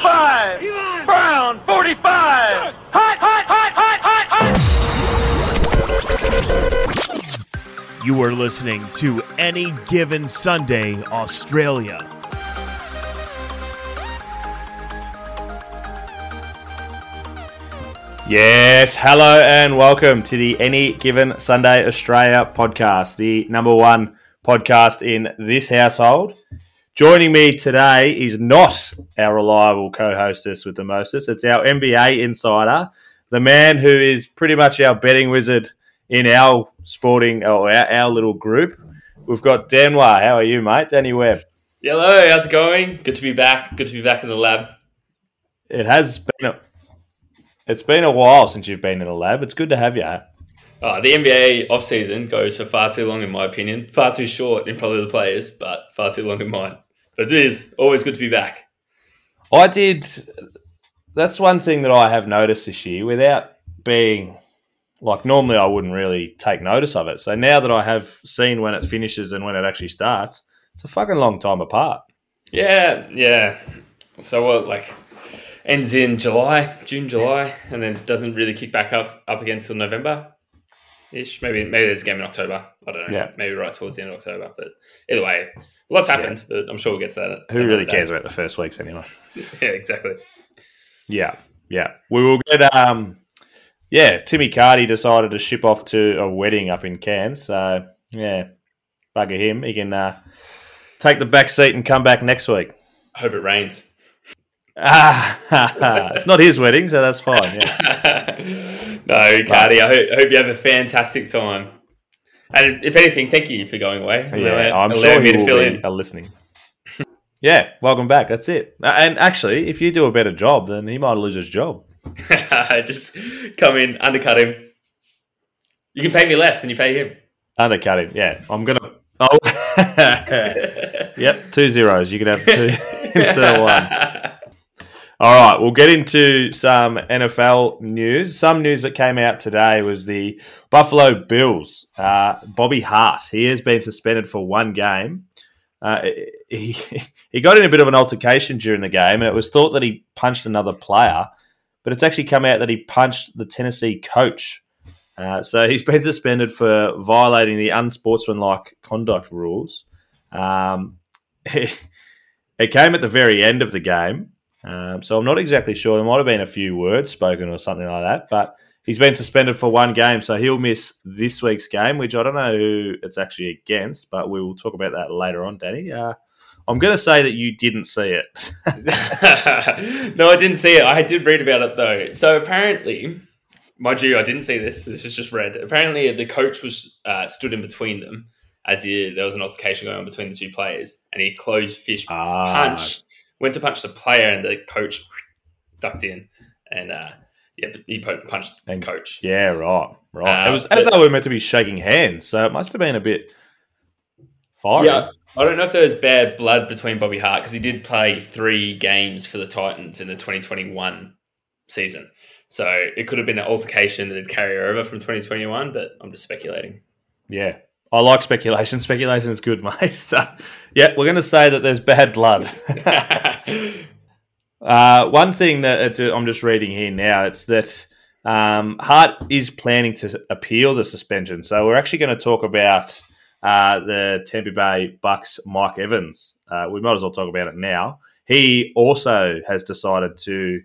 45. Brown, 45. Hot, hot, hot, hot, hot, hot. You are listening to Any Given Sunday Australia. Yes, hello and welcome to the Any Given Sunday Australia podcast, the number one podcast in this household. Joining me today is not our reliable co-hostess with the mostest. It's our NBA insider, the man who is pretty much our betting wizard in our sporting or our, our little group. We've got Danwar. How are you, mate? Danny Webb. Hello, how's it going? Good to be back. Good to be back in the lab. It has been a, it's been a while since you've been in the lab. It's good to have you. Oh, the NBA off season goes for far too long, in my opinion. Far too short in probably the players, but far too long in mine. But it is always good to be back. I did. That's one thing that I have noticed this year without being like normally I wouldn't really take notice of it. So now that I have seen when it finishes and when it actually starts, it's a fucking long time apart. Yeah, yeah. So what, like, ends in July, June, July, and then doesn't really kick back up up again until November ish. Maybe maybe there's a game in October. I don't know. Yeah. Maybe right towards the end of October. But either way, lots happened. But I'm sure we'll get to that. Who really cares about the first weeks anyway? Yeah, exactly. Yeah, yeah. We will get. Um, yeah, Timmy Cardi decided to ship off to a wedding up in Cairns. So yeah, bugger him. He can uh, take the back seat and come back next week. Hope it rains. Ah, it's not his wedding, so that's fine. Yeah. no, Cardi, I hope, I hope you have a fantastic time. And if anything, thank you for going away. Yeah, I'm sure he to will fill be in. uh, listening. yeah, welcome back. That's it. Uh, And actually, if you do a better job, then he might lose his job. Just come in, undercut him. You can pay me less than you pay him. Undercut him. Yeah, I'm gonna. Oh, yep, two zeros. You can have two instead of one. All right, we'll get into some NFL news. Some news that came out today was the Buffalo Bills. Uh, Bobby Hart, he has been suspended for one game. Uh, he, he got in a bit of an altercation during the game, and it was thought that he punched another player, but it's actually come out that he punched the Tennessee coach. Uh, so he's been suspended for violating the unsportsmanlike conduct rules. Um, it came at the very end of the game. Um, so I'm not exactly sure. There might have been a few words spoken or something like that, but he's been suspended for one game, so he'll miss this week's game, which I don't know who it's actually against, but we will talk about that later on, Danny. Uh, I'm going to say that you didn't see it. no, I didn't see it. I did read about it though. So apparently, mind you, I didn't see this. This is just read. Apparently, the coach was uh, stood in between them as he, there was an altercation going on between the two players, and he closed fish Ah. punch went to punch the player, and the coach ducked in, and uh, yeah, he punched the And- coach. yeah, right, right. Uh, it was as but- though we were meant to be shaking hands, so it must have been a bit fiery. Yeah, I don't know if there was bad blood between Bobby Hart because he did play three games for the Titans in the 2021 season. So it could have been an altercation that had carried over from 2021, but I'm just speculating. Yeah. I like speculation. Speculation is good, mate. So, yeah, we're going to say that there's bad blood. Uh, one thing that I'm just reading here now, it's that um, Hart is planning to appeal the suspension. So we're actually going to talk about uh, the Tampa Bay Bucks, Mike Evans. Uh, we might as well talk about it now. He also has decided to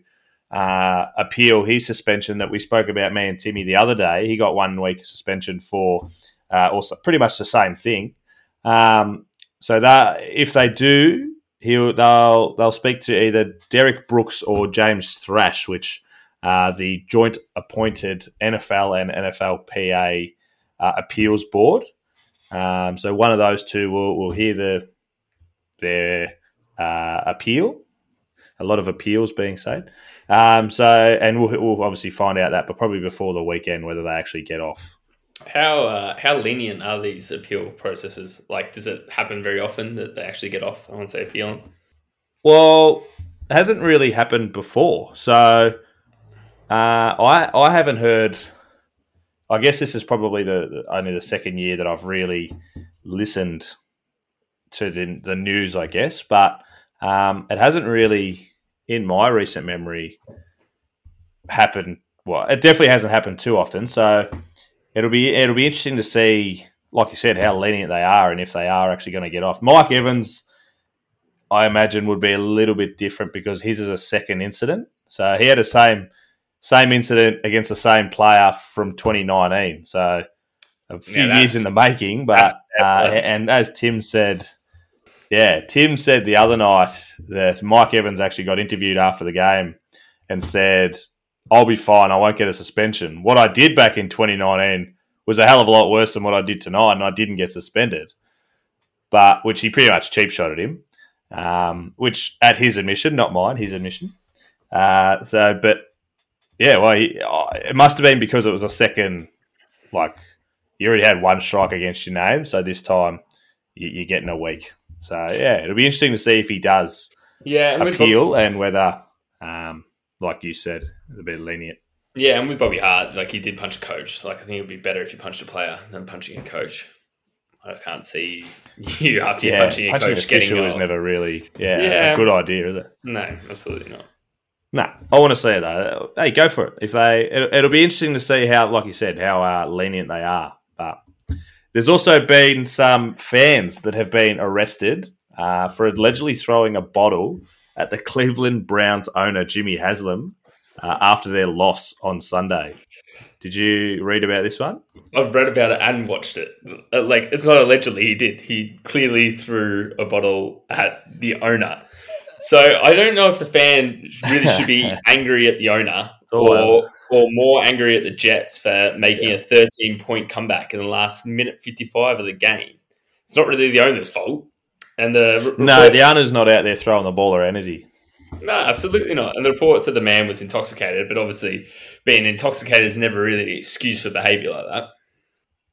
uh, appeal his suspension that we spoke about, me and Timmy, the other day. He got one week suspension for uh, also pretty much the same thing. Um, so that if they do, he'll they'll they'll speak to either Derrick Brooks or James Thrash, which are the joint appointed NFL and NFLPA uh, appeals board. Um, so one of those two will will hear the their uh, appeal. A lot of appeals being said. Um, so and we'll, we'll obviously find out that, but probably before the weekend whether they actually get off. How uh, how lenient are these appeal processes? Like, does it happen very often that they actually get off? I won't say appeal. Well, it hasn't really happened before. So uh, I I haven't heard. I guess this is probably the, the only the second year that I've really listened to the, the news. I guess, but um, it hasn't really in my recent memory, happened. Well, it definitely hasn't happened too often. So it'll be it'll be interesting to see, like you said, how lenient they are and if they are actually going to get off. Mike Evans, I imagine, would be a little bit different because his is a second incident. So he had the same same incident against the same player from 2019. So a few Yeah, years in the making, but uh, and as Tim said, yeah, Tim said the other night that Mike Evans actually got interviewed after the game and said, "I'll be fine. I won't get a suspension. What I did back in 2019 was a hell of a lot worse than what I did tonight, and I didn't get suspended." But which he pretty much cheap shot at him, um, which at his admission, not mine, his admission. Uh, so, but yeah, well, he, oh, it must have been because it was a second, like you already had one strike against your name, so this time you, you're getting a week. So yeah, it'll be interesting to see if he does Yeah, and with Bob- appeal and whether, um, like you said, a bit lenient. yeah, and with Bobby Hart, like he did punch a coach. Like I think it would be better if you punched a player than punching a coach. I can't see you after Yeah, punching a punching coach getting official is never really yeah, Yeah. a good idea, is it? No, absolutely not. No, I want to see it though. Hey, go for it. If they, it'll, it'll be interesting to see how, like you said, how uh, lenient they are. But there's also been some fans that have been arrested uh, for allegedly throwing a bottle at the Cleveland Browns owner Jimmy Haslam uh, after their loss on Sunday. Did you read about this one? I've read about it and watched it. Uh, Like it's not allegedly he did. He clearly threw a bottle at the owner. So I don't know if the fan really should be angry at the owner or or more angry at the Jets for making a 13 point comeback in the last minute 55 of the game. It's not really the owner's fault. And the No, the owner's not out there throwing the ball around, is he? no, absolutely not. And the report said the man was intoxicated, but obviously being intoxicated is never really an excuse for behaviour like that.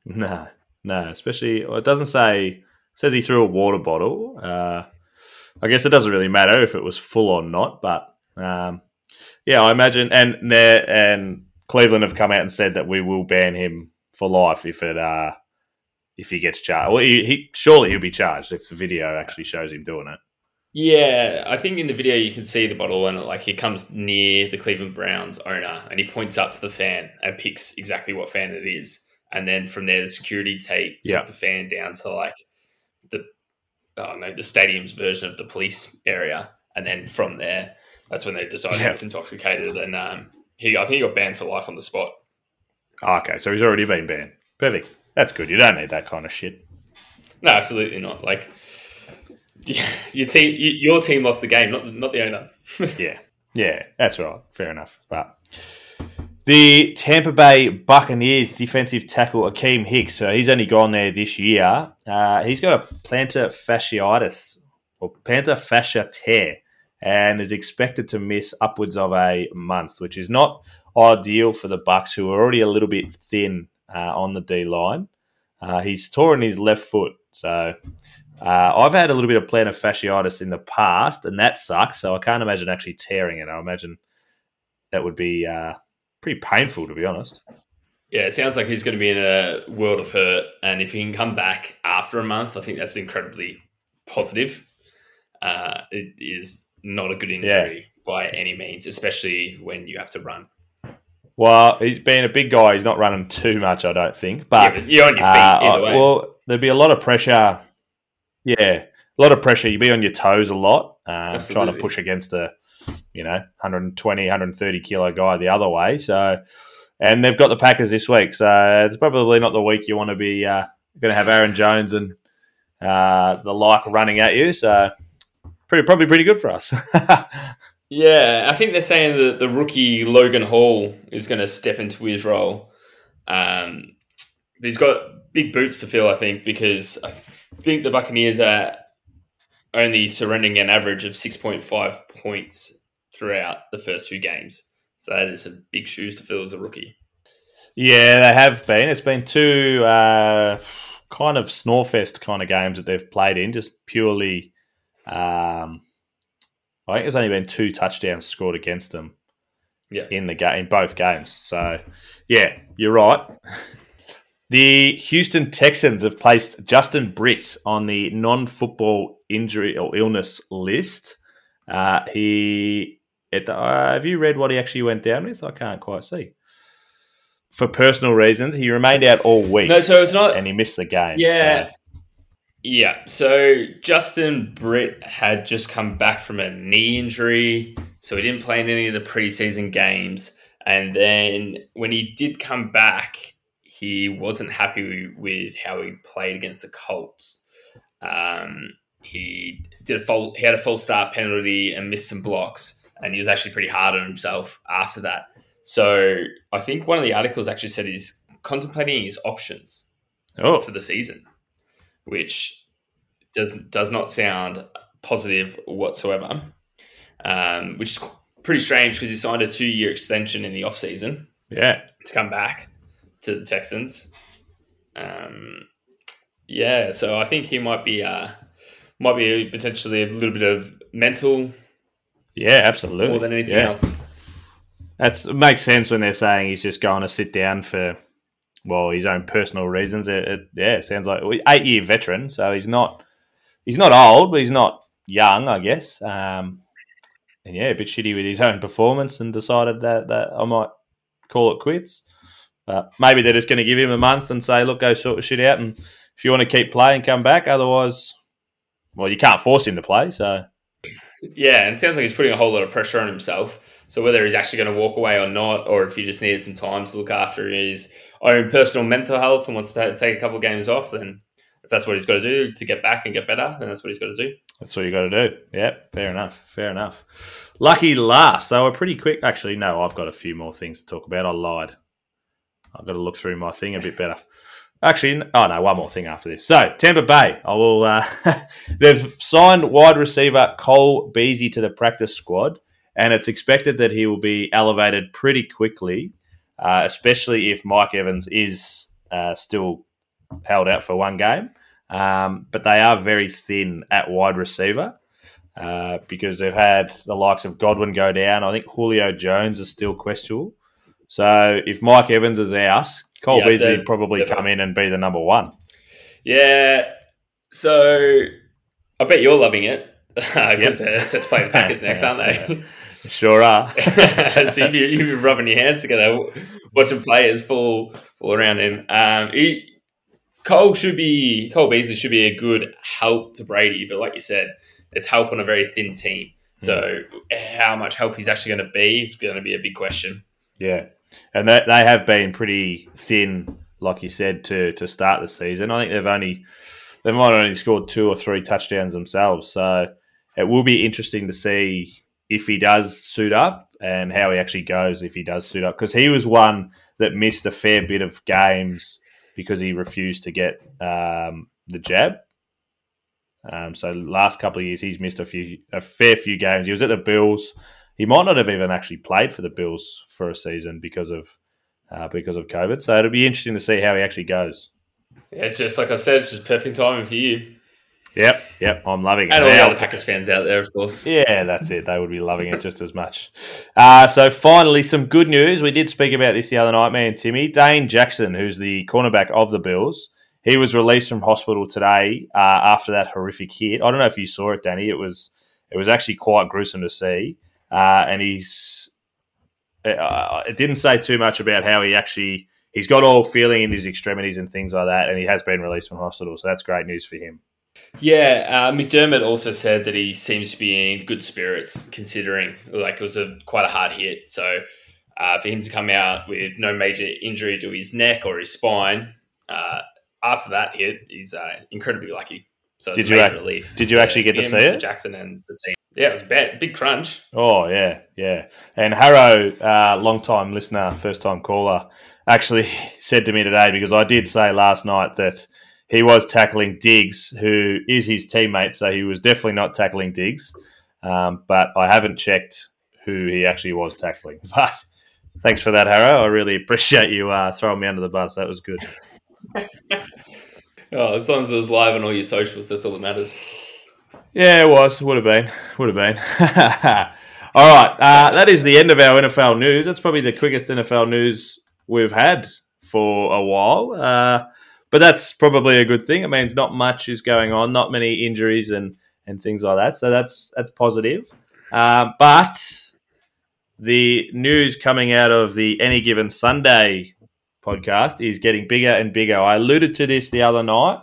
No, no. Especially, well, it doesn't say. It says he threw a water bottle. Uh, I guess it doesn't really matter if it was full or not. But um, yeah, I imagine. And there- and Cleveland have come out and said that we will ban him for life if it uh, if he gets charged. Well, he, he surely he'll be charged if the video actually shows him doing it. Yeah, I think in the video you can see the bottle and like he comes near the Cleveland Browns owner and he points up to the fan and picks exactly what fan it is. And then from there the security take Yeah. took the fan down to like the I don't know, the stadium's version of the police area. And then from there, that's when they decided he was intoxicated and um he I think he got banned for life on the spot. Oh, okay, so he's already been banned. Perfect. That's good. You don't need that kind of shit. No, absolutely not. Like your team your team lost the game, not not the owner. Yeah, yeah, that's right. Fair enough. But the Tampa Bay Buccaneers defensive tackle Akiem Hicks, so he's only gone there this year. Uh, he's got a plantar fasciitis or plantar fascia tear, and is expected to miss upwards of a month, which is not ideal for the Bucks, who are already a little bit thin uh, on the D line. Uh, he's torn his left foot, so uh, I've had a little bit of plantar fasciitis in the past, and that sucks. So I can't imagine actually tearing it. I imagine that would be uh, pretty painful, to be honest. Yeah, it sounds like he's going to be in a world of hurt, and if he can come back after a month, I think that's incredibly positive. Uh, it is not a good injury by any means, especially when you have to run. Well, he's being a big guy. He's not running too much, I don't think. But you're on your feet uh, either way. well, there'd be a lot of pressure. Yeah, a lot of pressure. You'd be on your toes a lot, um, trying to push against a, you know, 120, 130 kilo guy the other way. So, and they've got the Packers this week, so it's probably not the week you want to be uh, going to have Aaron Jones and uh, the like running at you. So, pretty probably pretty good for us. yeah, I think they're saying that the rookie Logan Hall is going to step into his role. Um, he's got big boots to fill, I think, because I think the Buccaneers are only surrendering an average of 6.5 points throughout the first two games. So that is some big shoes to fill as a rookie. Yeah, they have been. It's been two uh, kind of snorefest kind of games that they've played in, just purely. Um, I think there's only been two touchdowns scored against them Yeah. in the game, in both games. So, yeah, you're right. The Houston Texans have placed Justin Britt on the non-football injury or illness list. Uh, he It, uh, have you read what he actually went down with? I can't quite see. For personal reasons, he remained out all week. No, so it's not. and he missed the game. Yeah. so- Yeah. So Justin Britt had just come back from a knee injury, so he didn't play in any of the preseason games. And then when he did come back, he wasn't happy with how he played against the Colts. Um, he did a full, he had a false start penalty and missed some blocks, and he was actually pretty hard on himself after that. So I think one of the articles actually said he's contemplating his options oh, for the season, which does does not sound positive whatsoever. Um, which is pretty strange because he signed a two year extension in the off season yeah. to come back to the Texans. Um, yeah, so I think he might be uh, might be potentially a little bit of mental Yeah, absolutely. more than anything Yeah. else. That's it makes sense when they're saying he's just going to sit down for well his own personal reasons. It, it, yeah, it sounds like eight year veteran, so he's not he's not old, but he's not young, I guess. Um, and yeah, a bit shitty with his own performance, and decided that that I might call it quits. But maybe they're just going to give him a month and say, look, go sort of shit out, and if you want to keep playing, come back. Otherwise, well, you can't force him to play. So Yeah, and it sounds like he's putting a whole lot of pressure on himself. So whether he's actually going to walk away or not, or if he just needed some time to look after his own personal mental health and wants to take a couple of games off, then if that's what he's got to do to get back and get better, then that's what he's got to do. That's what you got to do. Yeah, fair enough. Fair enough. Lucky last. They were pretty quick. Actually, no, I've got a few more things to talk about. I lied. I've got to look through my thing a bit better. Actually, oh no, one more thing after this. So, Tampa Bay. I will. Uh, they've signed wide receiver Cole Beasley to the practice squad, and it's expected that he will be elevated pretty quickly, uh, especially if Mike Evans is uh, still held out for one game. Um, but they are very thin at wide receiver uh, because they've had the likes of Godwin go down. I think Julio Jones is still questionable. So if Mike Evans is out, Cole Yeah, Beasley would probably they're come in and be the number one. Yeah, so I bet you're loving it because they're set to play the Packers next, aren't they? Sure are. so you'd be, you'd be rubbing your hands together, watching players fall fall around him. Um, he, Cole should be Cole Beasley should be a good help to Brady, but like you said, it's help on a very thin team. So how much help he's actually going to be is going to be a big question. Yeah, and they, they have been pretty thin, like you said, to to start the season. I think they've only they might only scored two or three touchdowns themselves. So it will be interesting to see if he does suit up and how he actually goes if he does suit up because he was one that missed a fair bit of games because he refused to get um, the jab. Um, so last couple of years, he's missed a few, a fair few games. He was at the Bills. He might not have even actually played for the Bills for a season because of uh, because of COVID. So it'll be interesting to see how he actually goes. It's just like I said, it's just perfect timing for you Yep, yep, I'm loving it. and all the other Packers fans out there, of course. Yeah, that's it. They would be loving it just as much. Uh, so finally, some good news. We did speak about this the other night, me and Timmy. Dane Jackson, who's the cornerback of the Bills, he was released from hospital today uh, after that horrific hit. I don't know if you saw it, Danny. It was it was actually quite gruesome to see. Uh, and he's uh, it didn't say too much about how he actually he's got all feeling in his extremities and things like that, and he has been released from hospital. So that's great news for him. Yeah, uh, McDermott also said that he seems to be in good spirits, considering like it was a quite a hard hit. So uh, for him to come out with no major injury to his neck or his spine uh, after that hit, he's uh, incredibly lucky. So it's Did a you ac- relief. did you actually get to see it? Jackson and the team. Yeah, it was bad, big crunch. Oh yeah, yeah. And Harrow, uh, long time listener, first time caller, actually said to me today because I did say last night that he was tackling Diggs, who is his teammate, so he was definitely not tackling Diggs. Um, but I haven't checked who he actually was tackling. But thanks for that, Harrow. I really appreciate you uh, throwing me under the bus. That was good. Oh, as long as it was live on all your socials, that's all that matters. Yeah, it was. Would have been. Would have been. All right. Uh, that is the end of our NFL news. That's probably the quickest NFL news we've had for a while. Uh, but that's probably a good thing. It means not much is going on, not many injuries and, and things like that. So that's that's positive. Um, but the news coming out of the Any Given Sunday podcast is getting bigger and bigger. I alluded to this the other night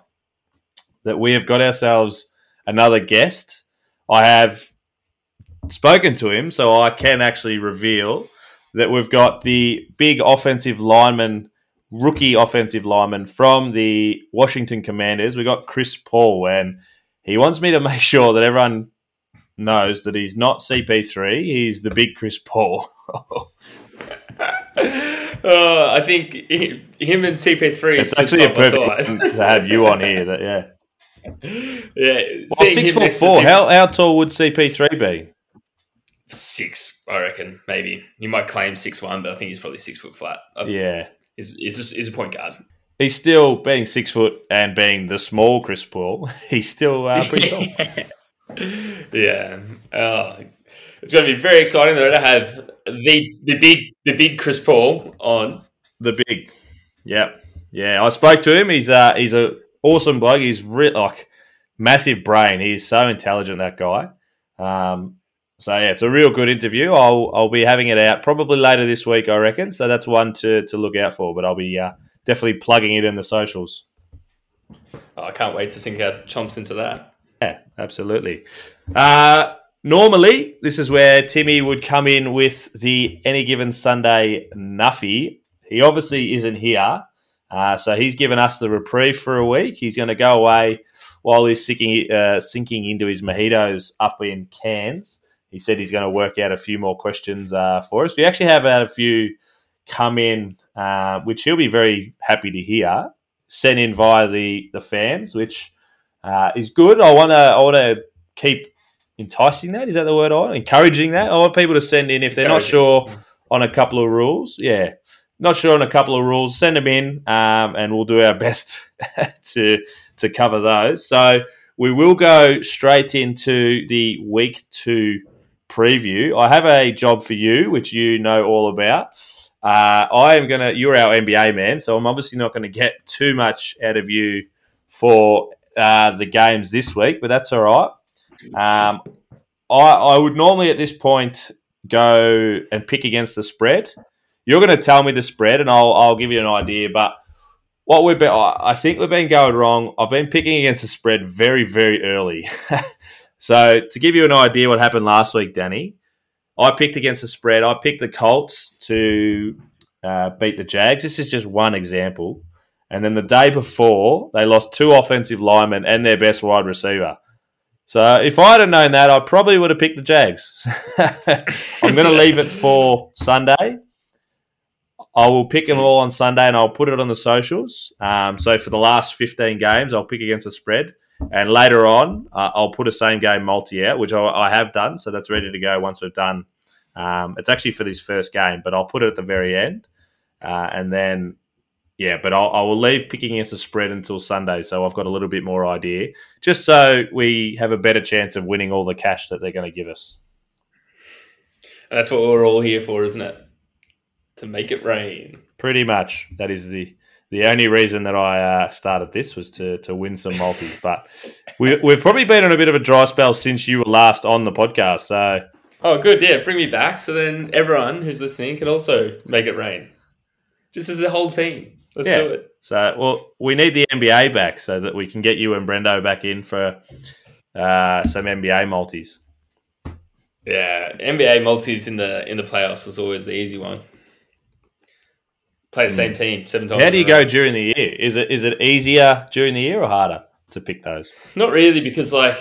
that we have got ourselves another guest. I have spoken to him, so I can actually reveal that we've got the big offensive lineman, rookie offensive lineman from the Washington Commanders. We got Chris Paul, and he wants me to make sure that everyone knows that he's not CP3. He's the big Chris Paul. Uh, I think he- him and CP3 it's actually a perfect to have you on here. That yeah. yeah, Well, six foot four. CP How how tall would CP3 be? six, I reckon. Maybe you might claim six one, but I think he's probably six foot flat. Uh, Yeah. He's, he's just he's a point guard. He's still being six foot and being the small Chris Paul. He's still uh, pretty tall. yeah. Oh, it's going to be very exciting though to have the the big the big Chris Paul on. The big, yeah, yeah. I spoke to him. He's uh, he's a awesome bloke. He's re- like massive brain. He's so intelligent. That guy. Um, so yeah, it's a real good interview. I'll I'll be having it out probably later this week, I reckon. So that's one to to look out for. But I'll be uh, definitely plugging it in the socials. Oh, I can't wait to sink our chomps into that. Yeah, absolutely. Uh, normally, this is where Timmy would come in with the any given Sunday Nuffy. He obviously isn't here, uh, so he's given us the reprieve for a week. He's going to go away while he's sinking, uh, sinking into his mojitos up in Cairns. He said he's going to work out a few more questions uh, for us. We actually have had a few come in, uh, which he'll be very happy to hear, sent in via the the fans, which uh, is good. I want to I want to keep enticing that. Is that the word? I want encouraging that. I want people to send in if they're not sure on a couple of rules. Yeah, not sure on a couple of rules. Send them in, um, and we'll do our best to to cover those. So we will go straight into the week two preview. I have a job for you, which you know all about. Uh, I am gonna. You're our NBA man, so I'm obviously not going to get too much out of you for uh, the games this week, but that's all right. Um, I, I would normally at this point go and pick against the spread. You're going to tell me the spread, and I'll I'll give you an idea. But what we've been, I think we've been going wrong. I've been picking against the spread very very early. so to give you an idea, what happened last week, Danny, I picked against the spread. I picked the Colts to uh, beat the Jags. This is just one example. And then the day before, they lost two offensive linemen and their best wide receiver. So if I'd have known that, I probably would have picked the Jags. I'm going to leave it for Sunday. I will pick them all on Sunday and I'll put it on the socials. Um, so for the last 15 games, I'll pick against the spread. And later on, uh, I'll put a same game multi out, which I, I have done. So that's ready to go once we've done. Um, it's actually for this first game, but I'll put it at the very end. Uh, and then, yeah, but I'll, I will leave picking against the spread until Sunday. So I've got a little bit more idea, just so we have a better chance of winning all the cash that they're going to give us. And that's what we're all here for, isn't it? To make it rain. Pretty much. That is the the only reason that I uh, started this was to to win some multis. But we, we've probably been on a bit of a dry spell since you were last on the podcast. So Oh, good. Yeah, bring me back so then everyone who's listening can also make it rain. Just as a whole team. Let's Yeah. do it. so well, we need the NBA back so that we can get you and Brendo back in for uh, some NBA multis. Yeah, NBA multis in the in the playoffs was always the easy one. Play the same team seven times. How do you go during the year? Is it is it easier during the year or harder to pick those? Not really, because like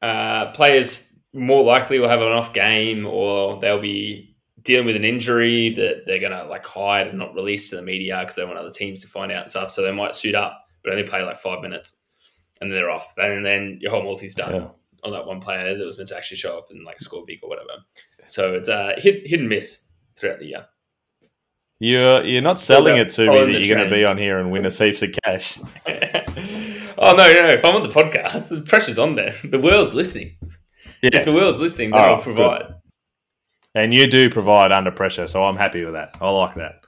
uh, players more likely will have an off game, or they'll be dealing with an injury that they're gonna like hide and not release to the media because they want other teams to find out and stuff. So they might suit up, but only play like five minutes, and then they're off. And then your whole multi's done Yeah. on that one player that was meant to actually show up and like score big or whatever. So it's uh, hit hit and miss throughout the year. You're you're not selling it to me that you're going to be on here and win us heaps of cash. oh no, no! If I'm on the podcast, the pressure's on there. The world's listening. Yeah. If the world's listening, then Oh, I'll provide. And you do provide under pressure, so I'm happy with that. I like that.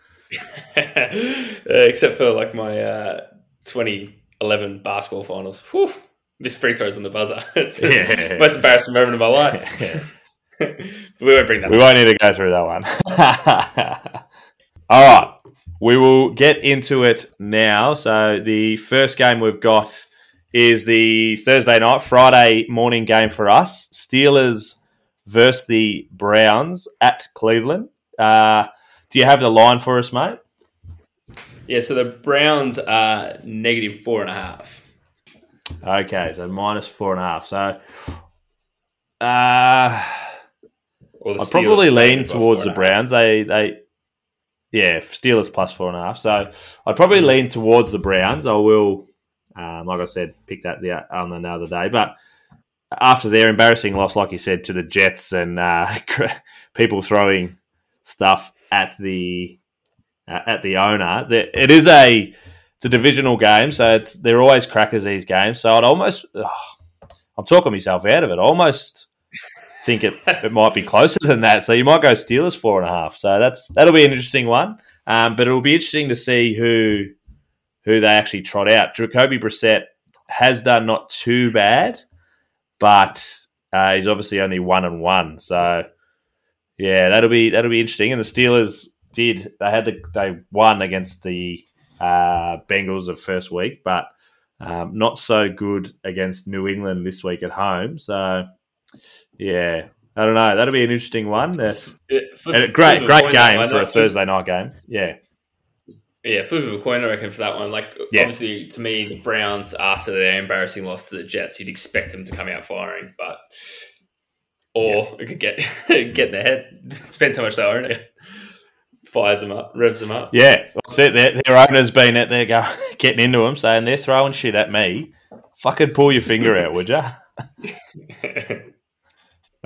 Uh, except for like my uh, 2011 basketball finals. Whew, missed free throws on the buzzer. it's Yeah. the most embarrassing moment of my life. Yeah. we won't bring that. We up. won't need to go through that one. All right. We will get into it now. So the first game we've got is the Thursday night, Friday morning game for us. Steelers versus the Browns at Cleveland. Uh, do you have the line for us, mate? Yeah, so the Browns are negative four and a half. Okay, so minus four and a half. So uh, the I'd probably lean towards the and a half. Browns. They they yeah, Steelers plus four and a half. So I'd probably lean towards the Browns. I will, um, like I said, pick that the, on another day. But after their embarrassing loss, like you said, to the Jets and uh, people throwing stuff at the uh, at the owner, it is a it's a divisional game, so it's they're always crackers these games. So I'd almost I'm talking myself out of it. I almost think it, it might be closer than that. So you might go Steelers four and a half. So that's that'll be an interesting one. Um, but it'll be interesting to see who who they actually trot out. Jacoby Brissett has done not too bad, but uh, he's obviously only one and one. So yeah, that'll be that'll be interesting. And the Steelers did they had the, they won against the uh, Bengals the first week, but um, not so good against New England this week at home. So yeah, I don't know. That'll be an interesting one. Yeah, great, great that game for a Thursday night game. Yeah, Yeah, flip of a coin, I reckon, for that one. Like, Yeah. obviously, to me, the Browns, after their embarrassing loss to the Jets, you'd expect them to come out firing, but. Or it could get get in their head. Depends how much they own it. Fires them up, revs them up. yeah. That's it. Their, their owner's been out there go, getting into them, saying they're throwing shit at me. Fucking pull your finger out, would you?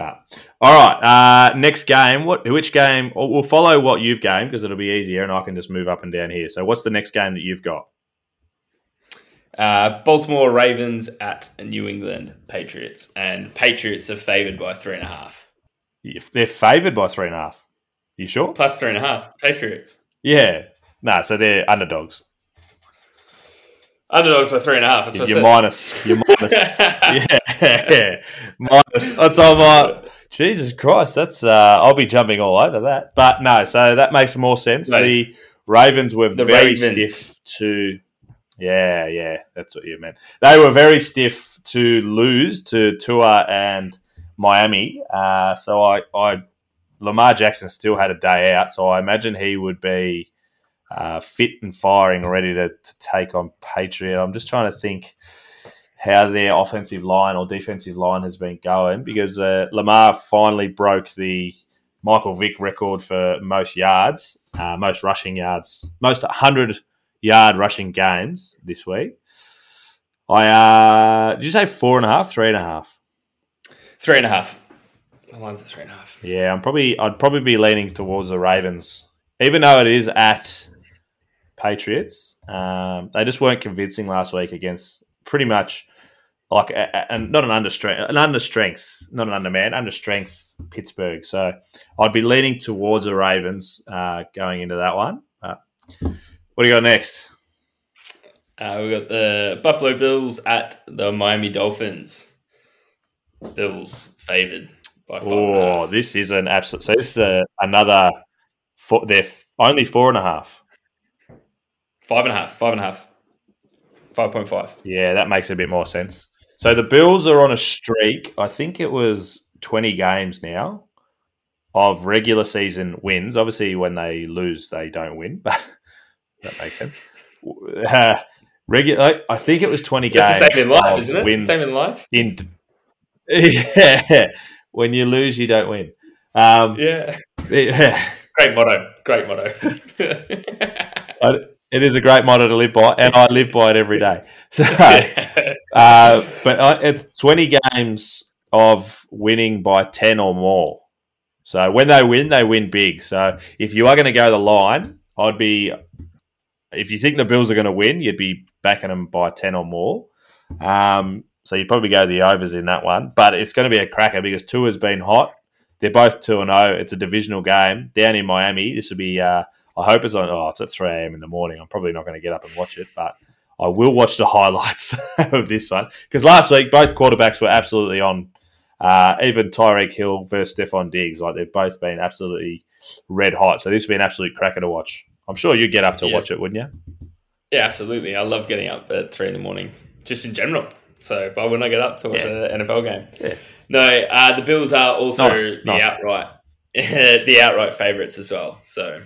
No. All right. Uh, next game. What? Which game? We'll follow what you've gamed because it'll be easier, and I can just move up and down here. So, what's the next game that you've got? uh, Baltimore Ravens at New England Patriots, and Patriots are favored by three and a half. If they're favoured by three and a half. You sure? Plus three and a half. Patriots. Yeah. No. so they're underdogs. Underdogs by three and a half. That's You're minus. You're minus. yeah, yeah, minus. That's all my. Jesus Christ, that's. Uh, I'll be jumping all over that. But no, so that makes more sense. The Ravens were The very Ravens. stiff to. Yeah, yeah, that's what you meant. They were very stiff to lose to Tua and Miami. Uh, so I, I, Lamar Jackson still had a day out. So I imagine he would be uh, fit and firing, ready to, to take on Patriot. I'm just trying to think how their offensive line or defensive line has been going because uh, Lamar finally broke the Michael Vick record for most yards, uh, most rushing yards, most 100 yard rushing games this week. I uh, did you say four and a half, three and a half? Three and a half. The line's a three and a half. Yeah, I'm probably I'd probably be leaning towards the Ravens, even though it is at Patriots. Um, they just weren't convincing last week against pretty much like and not an under strength, an under strength, not an underman, under strength Pittsburgh. So I'd be leaning towards the Ravens uh, going into that one. Uh, what do you got next? Uh, we got the Buffalo Bills at the Miami Dolphins. Bills favored by five. Oh, this is an absolute. So this is a, another. Four, they're only four and a half. Five and a half. Five and a half. Five point five. Yeah, that makes a bit more sense. So the Bills are on a streak. I think it was 20 games now of regular season wins. Obviously, when they lose, they don't win, but that makes sense. Uh, regular, I think it was 20 games. That's the same in life, isn't it? Wins Same in life. in, yeah, when you lose, you don't win. Um, Yeah. yeah. Great motto. Great motto. I- It is a great motto to live by, and I live by it every day. So, uh, but I, it's 20 games of winning by 10 or more. So when they win, they win big. So if you are going to go the line, I'd be, if you think the Bills are going to win, you'd be backing them by 10 or more. Um, so you'd probably go the overs in that one. But it's going to be a cracker because two has been hot. They're both 2 and 0. It's a divisional game down in Miami. This will be, uh, I hope it's on, oh, it's at 3 a.m. in the morning. I'm probably not going to get up and watch it, but I will watch the highlights of this one because last week both quarterbacks were absolutely on Uh, even Tyreek Hill versus Stefon Diggs, like they've both been absolutely red hot. So this will be an absolute cracker to watch. I'm sure you'd get up to Yes. watch it, wouldn't you? Yeah, absolutely. I love getting up at three in the morning, just in general. So why wouldn't I get up to watch Yeah. an NFL game? Yeah. No, uh, the Bills are also Nice, the nice. outright the outright favourites as well. So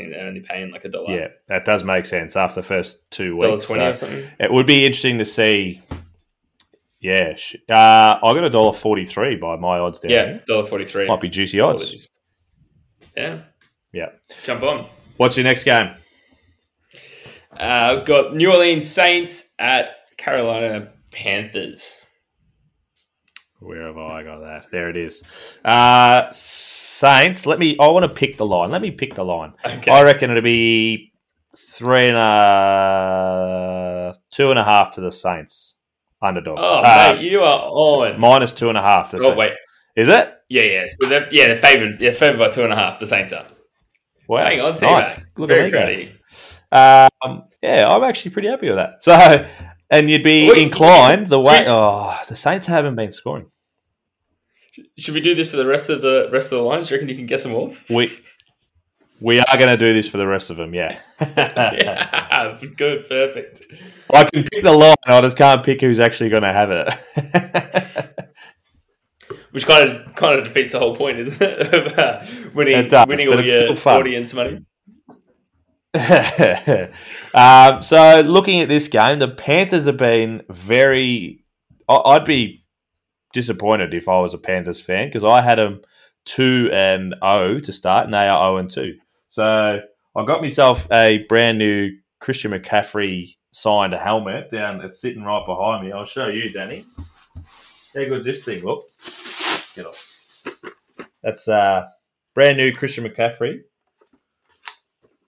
Think they're only paying like a dollar, Yeah, that does make sense after the first two dollar weeks. twenty so or something. it would be interesting to see. Yeah, sh- uh, I got a dollar forty three by my odds down Yeah, dollar forty three. Might be juicy odds. Apologies. Yeah, Yeah. jump on. What's your next game? Uh, I've got New Orleans Saints at Carolina Panthers. Where have I got that? There it is. Uh, Saints. Let me. I want to pick the line. Let me pick the line. Okay. I reckon it'll be three and a two and a half to the Saints underdog. Oh, Uh, mate, you are on. minus two and a half to Oh, Saints. wait. is it? Yeah, yeah. So they're, yeah, they're favored. They're favored by two and a half. The Saints are. Wow, Hang on, nice. Very proud of you. Um, yeah, I'm actually pretty happy with that. So, and you'd be Wait, inclined the way. Oh, the Saints haven't been scoring. Should we do this for the rest of the rest of the lines? Do you reckon you can guess them all? We we are going to do this for the rest of them. Yeah, yeah, good, perfect. I can pick the line. I just can't pick who's actually going to have it. Which kind of kind of defeats the whole point, isn't it? winning It does, winning all your audience money. um, so, looking at this game, the Panthers have been very. I'd be disappointed if I was a Panthers fan because I had them two and zero to start, and they are zero and two. So, I got myself a brand new Christian McCaffrey signed helmet down. It's sitting right behind me. I'll show you, Danny. How good's this thing? Look, get off. That's uh, brand new Christian McCaffrey.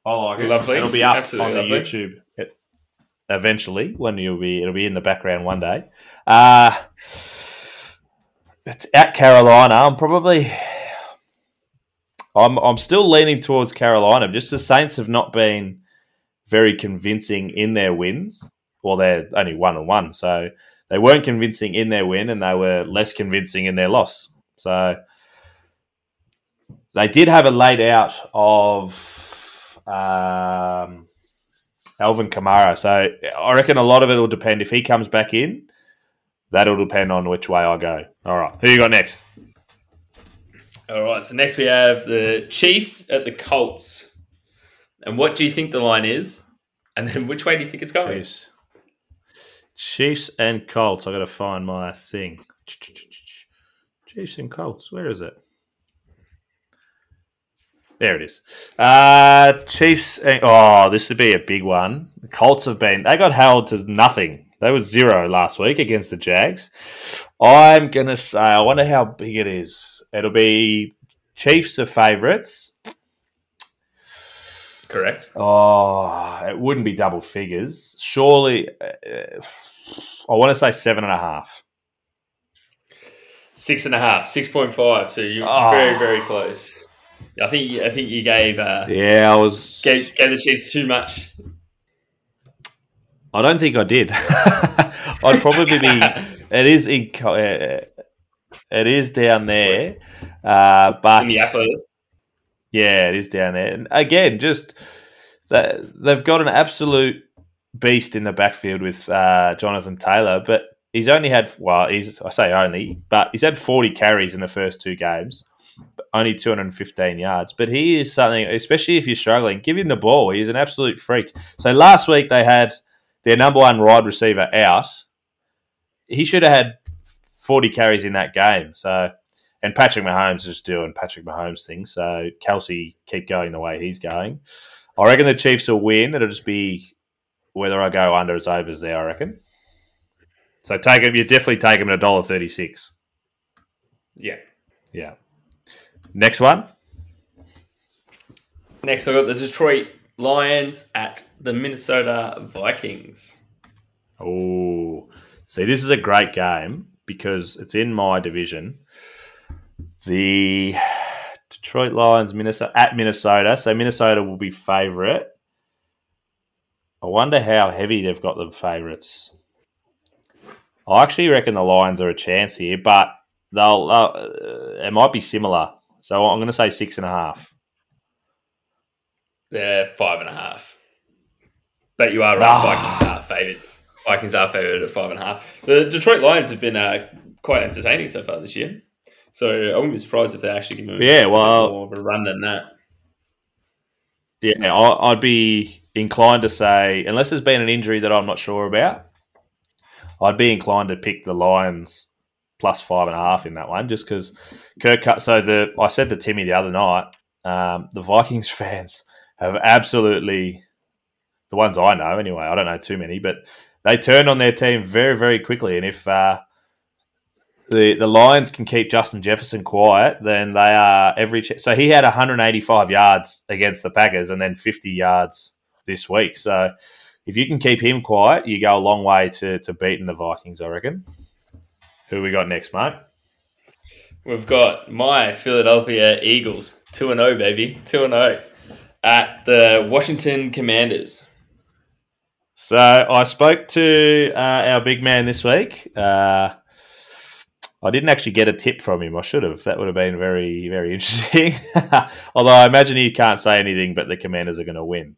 I like it. Lovely. It'll be up Absolutely on the lovely. YouTube e- eventually when you'll be. It'll be in the background one day. Uh it's at Carolina. I'm probably. I'm I'm still leaning towards Carolina. Just the Saints have not been very convincing in their wins. Well, they're only one and one, so they weren't convincing in their win, and they were less convincing in their loss. So they did have a laid out of um, Alvin Kamara. So I reckon a lot of it will depend if he comes back in. That'll depend on which way I go. All right, who you got next? All right. So next we have the Chiefs at the Colts. And what do you think the line is? And then which way do you think it's going? Chiefs. Chiefs and Colts. I got to find my thing. Chiefs and Colts. Where is it? There it is. Uh, Chiefs. Oh, this would be a big one. The Colts have been. They got held to nothing. They were zero last week against the Jags. I'm gonna say. I wonder how big it is. It'll be Chiefs are favourites. Correct. Oh, it wouldn't be double figures. Surely, uh, I want to say seven and a half. Six and a half, six point five. So you're Oh. very, very close. I think you- I think you gave uh, Yeah, I was. gave, gave the Chiefs too much. I don't think I did. I'd probably be. It is in. Uh, it is down there, uh, but. Yeah, it is down there. And again, just that they've got an absolute beast in the backfield with uh, Jonathan Taylor, but he's only had well, he's I say only, but he's had forty carries in the first two games, only two hundred and fifteen yards. But he is something, especially if you're struggling, give him the ball. He's an absolute freak. So last week they had their number one wide receiver out. He should have had forty carries in that game. So and Patrick Mahomes is doing Patrick Mahomes things. So Kelce keep going the way he's going. I reckon the Chiefs will win. It'll just be whether I go under as overs there. I reckon. So take him. You definitely take him at a dollar thirty six. Yeah. Yeah. Next one. Next, I got the Detroit Lions at the Minnesota Vikings. Oh, see, this is a great game because it's in my division. The Detroit Lions, Minnesota at Minnesota, so Minnesota will be favourite. I wonder how heavy they've got the favourites. I actually reckon the Lions are a chance here, but they'll, uh, it might be similar. So I'm going to say six and a half. They're five and a half. But you are right. Ah. Vikings are favoured. Vikings are favourite at five and a half. The Detroit Lions have been uh, quite entertaining so far this year. So I wouldn't be surprised if they actually give them Yeah, well- more of a run than that. Yeah, I'd be inclined to say, unless there's been an injury that I'm not sure about, I'd be inclined to pick the Lions plus five and a half in that one, just because Kirk cut. So the I said to Timmy the other night, um, the Vikings fans have absolutely the ones I know anyway. I don't know too many, but they turned on their team very very quickly, and if uh, the the Lions can keep Justin Jefferson quiet, then they are every. Ch- so he had 185 yards against the Packers, and then 50 yards this week. So if you can keep him quiet, you go a long way to to beating the Vikings. I reckon. Who we got next, mate? We've got my Philadelphia Eagles, 2 and 0, baby. 2 and 0 at the Washington Commanders. So I spoke to uh, our big man this week. Uh, I didn't actually get a tip from him. I should have. That would have been very, very interesting. Although I imagine he can't say anything, but the Commanders are going to win.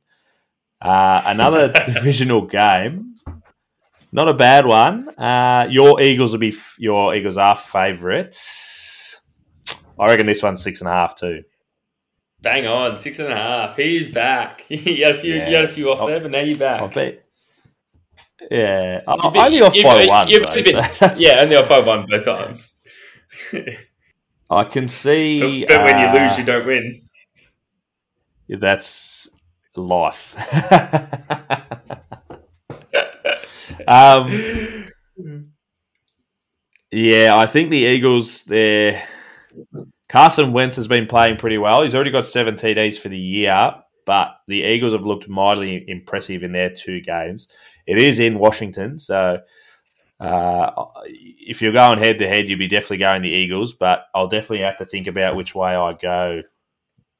Uh, another divisional game. Not a bad one. Uh, your Eagles will be f- your Eagles are favourites. I reckon this one's six and a half too. Bang on, six and a half. He's back. you had a few, you had a few Yes. off there, but now you're back. I bet. Yeah, I'm been- only off by one. though, been- so yeah, only off by one both times. I can see. but when you uh, lose, you don't win. That's life. Um, yeah, I think the Eagles. They're Carson Wentz has been playing pretty well. He's already got seven TDs for the year, but the Eagles have looked mightily impressive in their two games. It is in Washington, so uh, if you're going head to head, you'd be definitely going the Eagles. But I'll definitely have to think about which way I go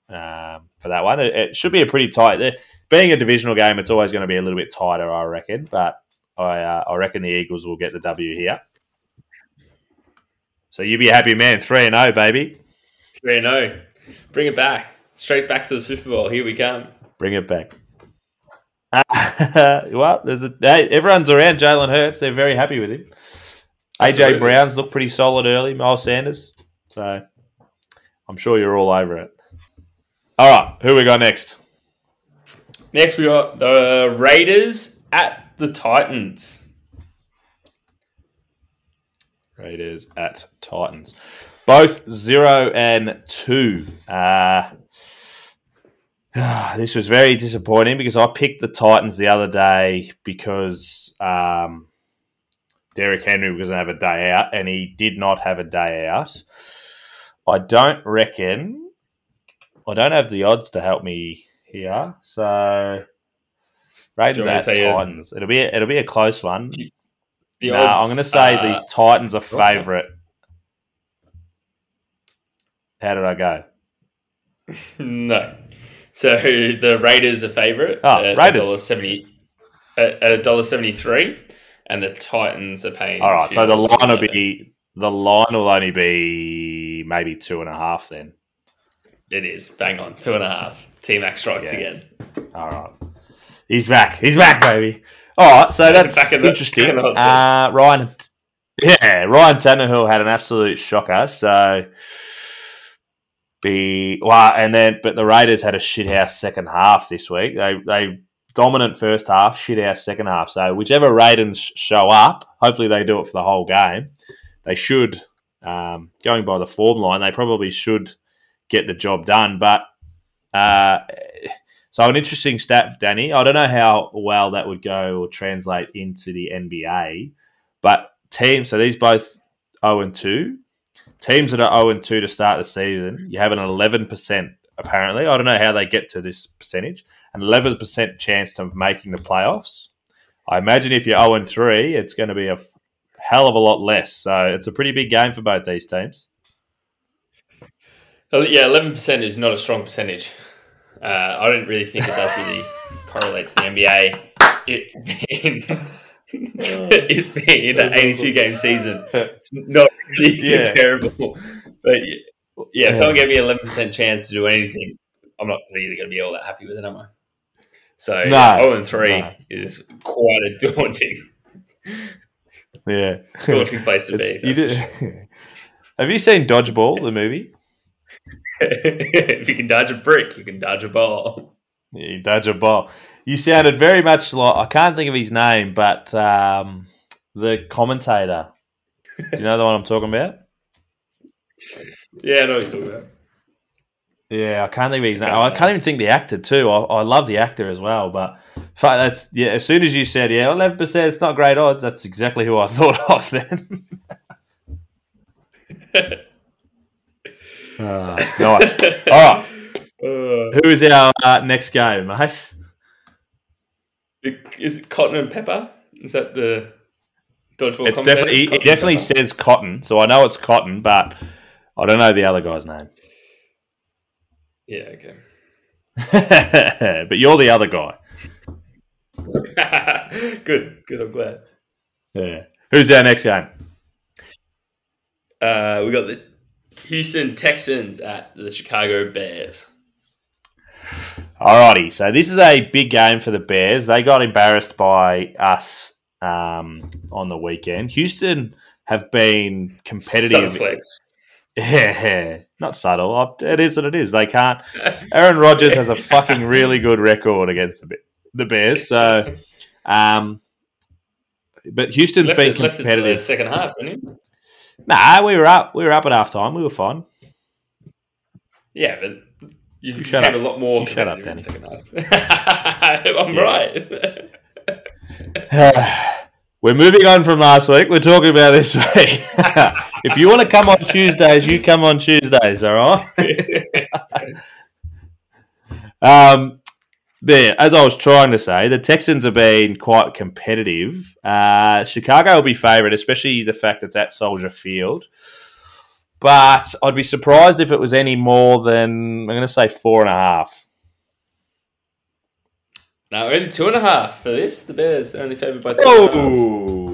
um, for that one. It, it should be a pretty tight. Being a divisional game, it's always going to be a little bit tighter, I reckon. But I, uh, I reckon the Eagles will get the W here. So you be a happy man, three and zero, baby. 3 and 0. Bring it back. Straight back to the Super Bowl. Here we come. Bring it back. well, there's a hey, everyone's around Jalen Hurts. They're very happy with him. Absolutely. AJ Brown's looked pretty solid early. Miles Sanders, so I'm sure you're all over it. All right, who we got next? Next, we got the Raiders at the Titans. Raiders at Titans. Both zero and two. Uh, this was very disappointing because I picked the Titans the other day because um, Derrick Henry was going to have a day out, and he did not have a day out. I don't reckon. I don't have the odds to help me here, so Raiders Do you want at me to say, uh, Titans. It'll be a, it'll be a close one. The no, odds I'm going to say are- the Titans are favourite. How did I go? No. So the Raiders are favourite Oh, at Raiders. $1.70 at at $1.73 and the Titans are paying All right, so the line will be the line will only be maybe two and a half then. It is. Bang on. Two and a half. T Mac strikes Yeah. again. All right, he's back. He's back, baby. All right, so that's Back in interesting. the Uh, Ryan, yeah, Ryan Tannehill had an absolute shocker. So be well, and then but the Raiders had a shithouse second half this week. They they dominant first half, shithouse second half. So whichever Raiders show up, hopefully they do it for the whole game. They should, um, going by the form line, they probably should get the job done. But uh, so an interesting stat, Danny. I don't know how well that would go or translate into the NBA, but teams. So these both zero and two teams that are zero and two to start the season. You have an eleven percent apparently. I don't know how they get to this percentage. An eleven percent chance of making the playoffs. I imagine if you're zero and three, it's going to be a hell of a lot less. So it's a pretty big game for both these teams. Oh, Yeah, eleven percent is not a strong percentage. Uh, I don't really think it does really correlate to the NBA. It being it being an That's 82 game season. It's not really Yeah. comparable. But yeah, yeah, if someone gave me 11% chance to do anything, I'm not really going to be all that happy with it, am I? So No, yeah, 0 and 3 no. is quite a daunting, Yeah. daunting place to be. You did- sure. Have you seen Dodgeball, the movie? if you can dodge a brick, you can dodge a ball. Yeah, you dodge a ball. You sounded very much like I can't think of his name, but um, the commentator. Do you know the one I'm talking about? Yeah, I know what you're talking about. Yeah, I can't think of his name. I can't even think the actor too. I, I love the actor as well, but that's yeah. As soon as you said yeah, eleven percent, it's not great odds. That's exactly who I thought of then. Ah, nice. All right, Uh, who is our uh, next game, mate? is it cotton and pepper? Is that the dodgeball? It's definitely Cotton definitely says Cotton, so I know it's Cotton, but I don't know the other guy's name. Yeah, okay. but you're the other guy. good, good. I'm glad. Yeah. Who's our next game? Uh, we got the Houston Texans at the Chicago Bears. Alrighty, so this is a big game for the Bears. They got embarrassed by us um, on the weekend. Houston have been competitive. Yeah, not subtle. It is what it is. They can't. Aaron Rodgers has a fucking really good record against the, the Bears. So, um, but Houston's left been it, left it to the competitive. second half, didn't he? Nah, we were up. We were up at half time. We were fine. Yeah, but you, You shut up. a lot more You shut up, competitive in the second half. I'm right. We're moving on from last week. We're talking about this week. if you want to come on Tuesdays, you come on Tuesdays, all right? um, there, as I was trying to say, the Texans have been quite competitive. Uh, Chicago will be favourite, especially the fact that it's at Soldier Field. But I'd be surprised if it was any more than, I'm going to say four and a half. no, only two and a half for this. The Bears only favoured by two. Oh!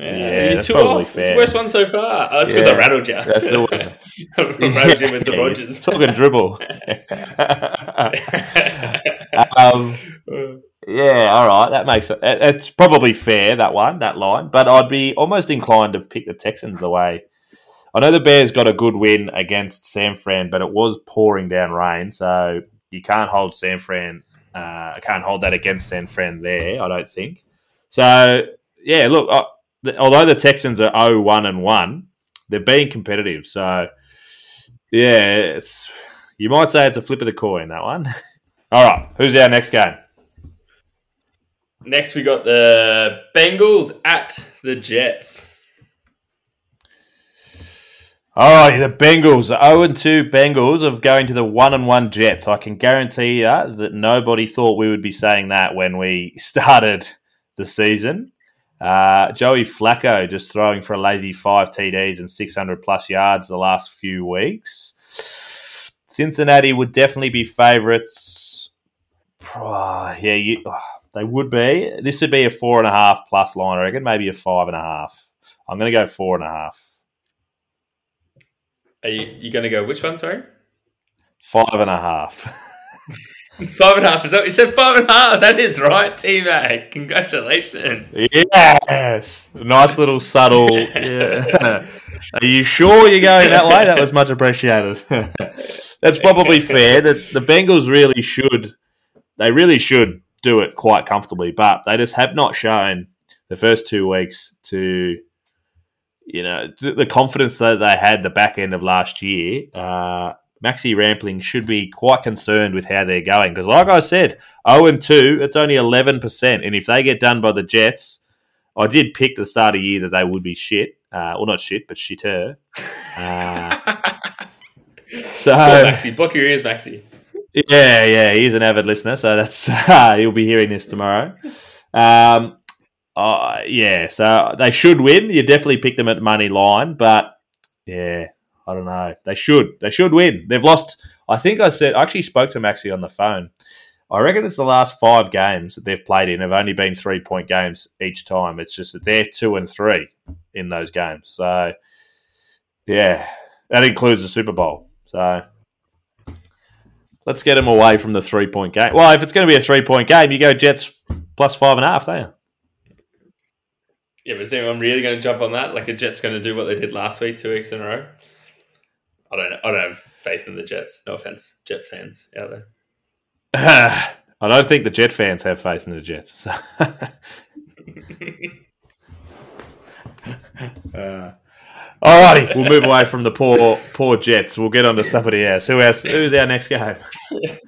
Yeah, Yeah, you're two probably off. fair. It's the worst one so far. Oh, that's because Yeah. I rattled you. That's the I rattled you with the Rodgers. Talking dribble. um, yeah, all right. That makes it. it- It's probably fair that one, that line. But I'd be almost inclined to pick the Texans the way. I know the Bears got a good win against San Fran, but it was pouring down rain, so you can't hold San Fran. Uh, I can't hold that against San Fran there. I don't think. So yeah, look. Uh, the, although the Texans are 0-1 and one, they're being competitive. So yeah, it's you might say it's a flip of the coin that one. All right, who's our next game? Next, we got the Bengals at the Jets. All right, the Bengals, the 0 and 2 Bengals of going to the 1 and 1 Jets. I can guarantee you that nobody thought we would be saying that when we started the season. Uh, Joey Flacco just throwing for a lazy five TDs and 600 plus yards the last few weeks. Cincinnati would definitely be favourites. Oh, yeah, you, oh, they would be. This would be a four and a half plus line, I reckon. Maybe a five and a half. I'm going to go four and a half. Are you, you going to go which one? Sorry, Five and a half. five and a half. Is that you said? Five and a half. That is right, T Mac. Congratulations. Yes, nice little subtle. Yeah. Are you sure you're going that way? That was much appreciated. That's probably fair. That the Bengals really should, they really should do it quite comfortably, but they just have not shown the first two weeks to, you know, the confidence that they had the back end of last year. Uh, Maxi Rampling should be quite concerned with how they're going because, like I said, 0 and 2, it's only 11%. And if they get done by the Jets, I did pick the start of year that they would be shit. Uh, well, not shit, but shitter. Uh, so, Maxi, book your ears, Maxi. yeah, yeah, he's an avid listener, so that's uh, he'll be hearing this tomorrow. Um, uh, yeah, so they should win. You definitely pick them at money line, but yeah, I don't know. They should. They should win. They've lost. I think I said. I actually spoke to Maxi on the phone. I reckon it's the last five games that they've played in have only been three point games each time. It's just that they're two and three in those games. So, yeah, that includes the Super Bowl. So, let's get them away from the three point game. Well, if it's going to be a three point game, you go Jets plus five and a half, don't you? Yeah, but is anyone really going to jump on that? Like a Jets going to do what they did last week, two weeks in a row? I don't. I don't have faith in the Jets. No offense, Jet fans out there. I don't think the Jet fans have faith in the Jets. So. uh, alrighty, we'll move away from the poor poor Jets. We'll get on to somebody else. Who else? Who's our next game?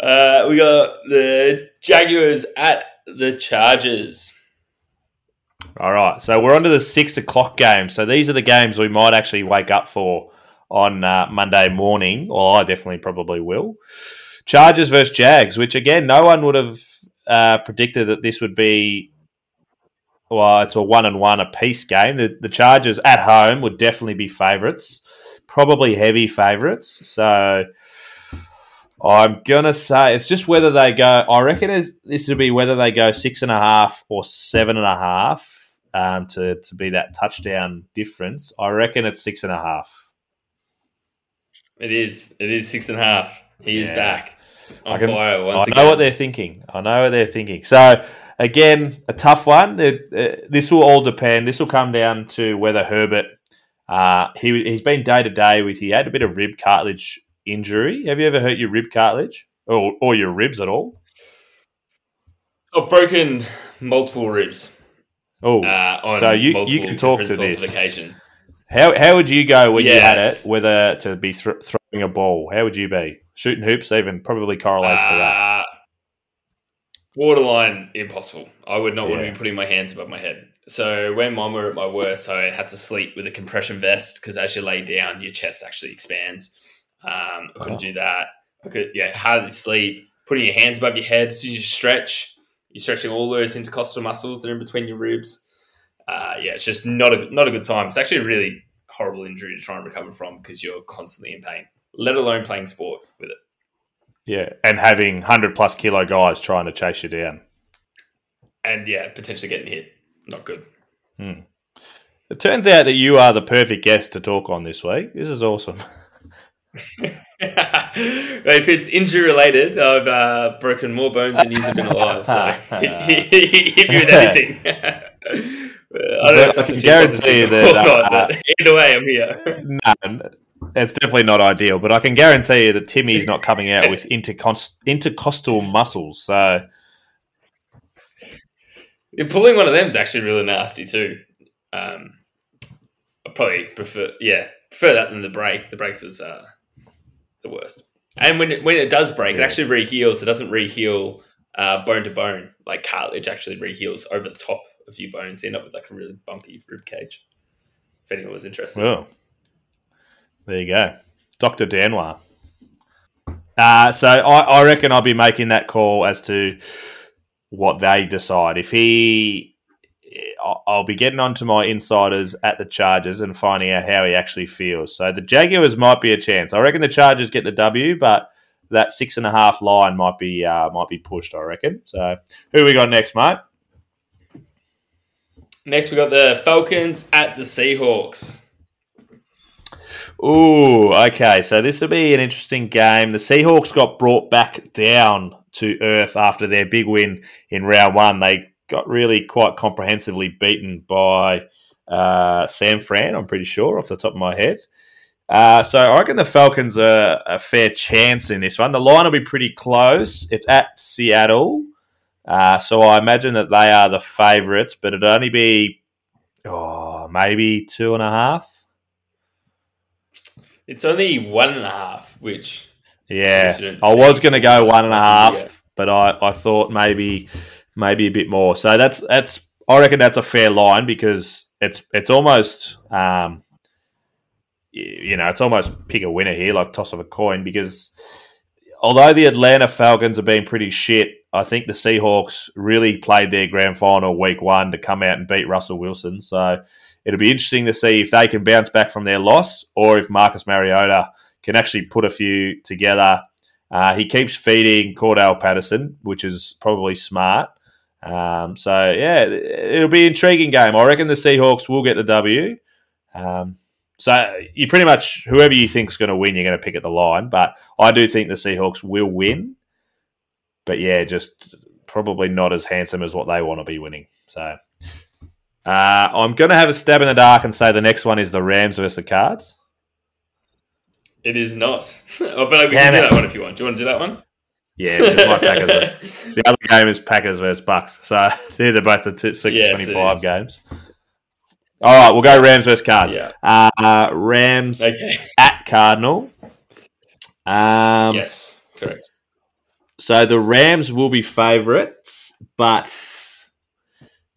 Uh, we got the Jaguars at the Chargers. All right, so we're on to the six o'clock game. So these are the games we might actually wake up for on uh, Monday morning, or I definitely probably will. Chargers versus Jags, which again, no one would have uh, predicted that this would be. Well, it's a one and one a piece game. The, the Chargers at home would definitely be favourites, probably heavy favourites. So I'm gonna say it's just whether they go. I reckon this would be whether they go six and a half or seven and a half um, to to be that touchdown difference. I reckon it's six and a half. It is. It is six and a half. He is back on I, can- fire once I know again. what they're thinking. I know what they're thinking. So again, a tough one. It- this will all depend. This will come down to whether Herbert. Uh, he he's been day to day with. He had a bit of rib cartilage injury. Have you ever hurt your rib cartilage or or your ribs at all? I've broken multiple ribs. Oh, Uh, So you- you can talk to this. Occasions. How how would you go when you had it? Yes. Whether to be thr throwing a ball, how would you be shooting hoops? Even probably correlates to that. Uh, borderline impossible. I would not want to be putting my hands above my head. So when mine were at my worst, I had to sleep with a compression vest because as you lay down, your chest actually expands. Um, I couldn't Oh. do that. I could, yeah, hardly sleep. Putting your hands above your head as you stretch, you're stretching all those intercostal muscles that are in between your ribs. Uh, yeah, it's just not a not a good time. It's actually a really horrible injury to try and recover from because you're constantly in pain. Let alone playing sport with it. Yeah, and having hundred plus kilo guys trying to chase you down. and yeah, potentially getting hit. Not good. It turns out that you are the perfect guest to talk on this week. This is awesome. if it's injury related, I've uh, broken more bones than you've been alive. So hit, hit, hit me with anything. I don't I can what you guarantee that, or not, uh, either way, I'm here. no, it's definitely not ideal, but I can guarantee you that Timmy's not coming out with intercos- intercostal muscles. So Yeah, Pulling one of them is actually really nasty too. Um, I probably prefer, yeah, prefer that than the break. The break was uh, the worst. And when it, when it does break, it Yeah. actually reheals. It doesn't reheal uh, bone to bone like cartilage. Actually reheals over the top of few bones. You end up with like a really bumpy rib cage. If anyone was interested, Oh, there you go, Doctor Danois. Uh, so I, I reckon I'll be making that call as to what they decide. If he, I'll- I'll be getting onto my insiders at the Chargers and finding out how he actually feels. So the Jaguars might be a chance. I reckon the Chargers get the W, but that six and a half line might be uh, might be pushed. I reckon. So who we got next, mate? Next we got the Falcons at the Seahawks. Ooh, okay. So this will be an interesting game. The Seahawks got brought back down to earth after their big win in round one. They got really quite comprehensively beaten by uh, San Fran, I'm pretty sure, off the top of my head. Uh, so I reckon the Falcons are a fair chance in this one. The line will be pretty close. It's at Seattle. Uh, so I imagine that they are the favourites, but it'd only be oh, maybe two and a half. It's only one and a half, which Yeah, I was going to go one and a half, Yeah. but I, I thought maybe maybe a bit more. So that's that's I reckon that's a fair line because it's it's almost um, you know it's almost pick a winner here, like toss of a coin. Because although the Atlanta Falcons have been pretty shit, I think the Seahawks really played their grand final week one to come out and beat Russell Wilson. So it'll be interesting to see if they can bounce back from their loss or if Marcus Mariota can actually put a few together Uh, he keeps feeding Cordarrelle Patterson, which is probably smart. Um, so yeah, it'll be an intriguing game. I reckon the Seahawks will get the W. Um, so you pretty much whoever you think's going to win, you're going to pick at the line. But I do think the Seahawks will win. But yeah, just probably not as handsome as what they want to be winning. So uh, I'm going to have a stab in the dark and say the next one is the Rams versus the Cards. It is not. oh, but we Damn can do it. that one if you want. Do you want to do that one? Yeah, Packers. The other game is Packers versus Bucks. So they're both the two, six twenty-five is. games. All right, we'll go Rams versus Cards. Yeah. Uh, Rams Okay. at Cardinal. Um, yes, correct. So the Rams will be favourites, but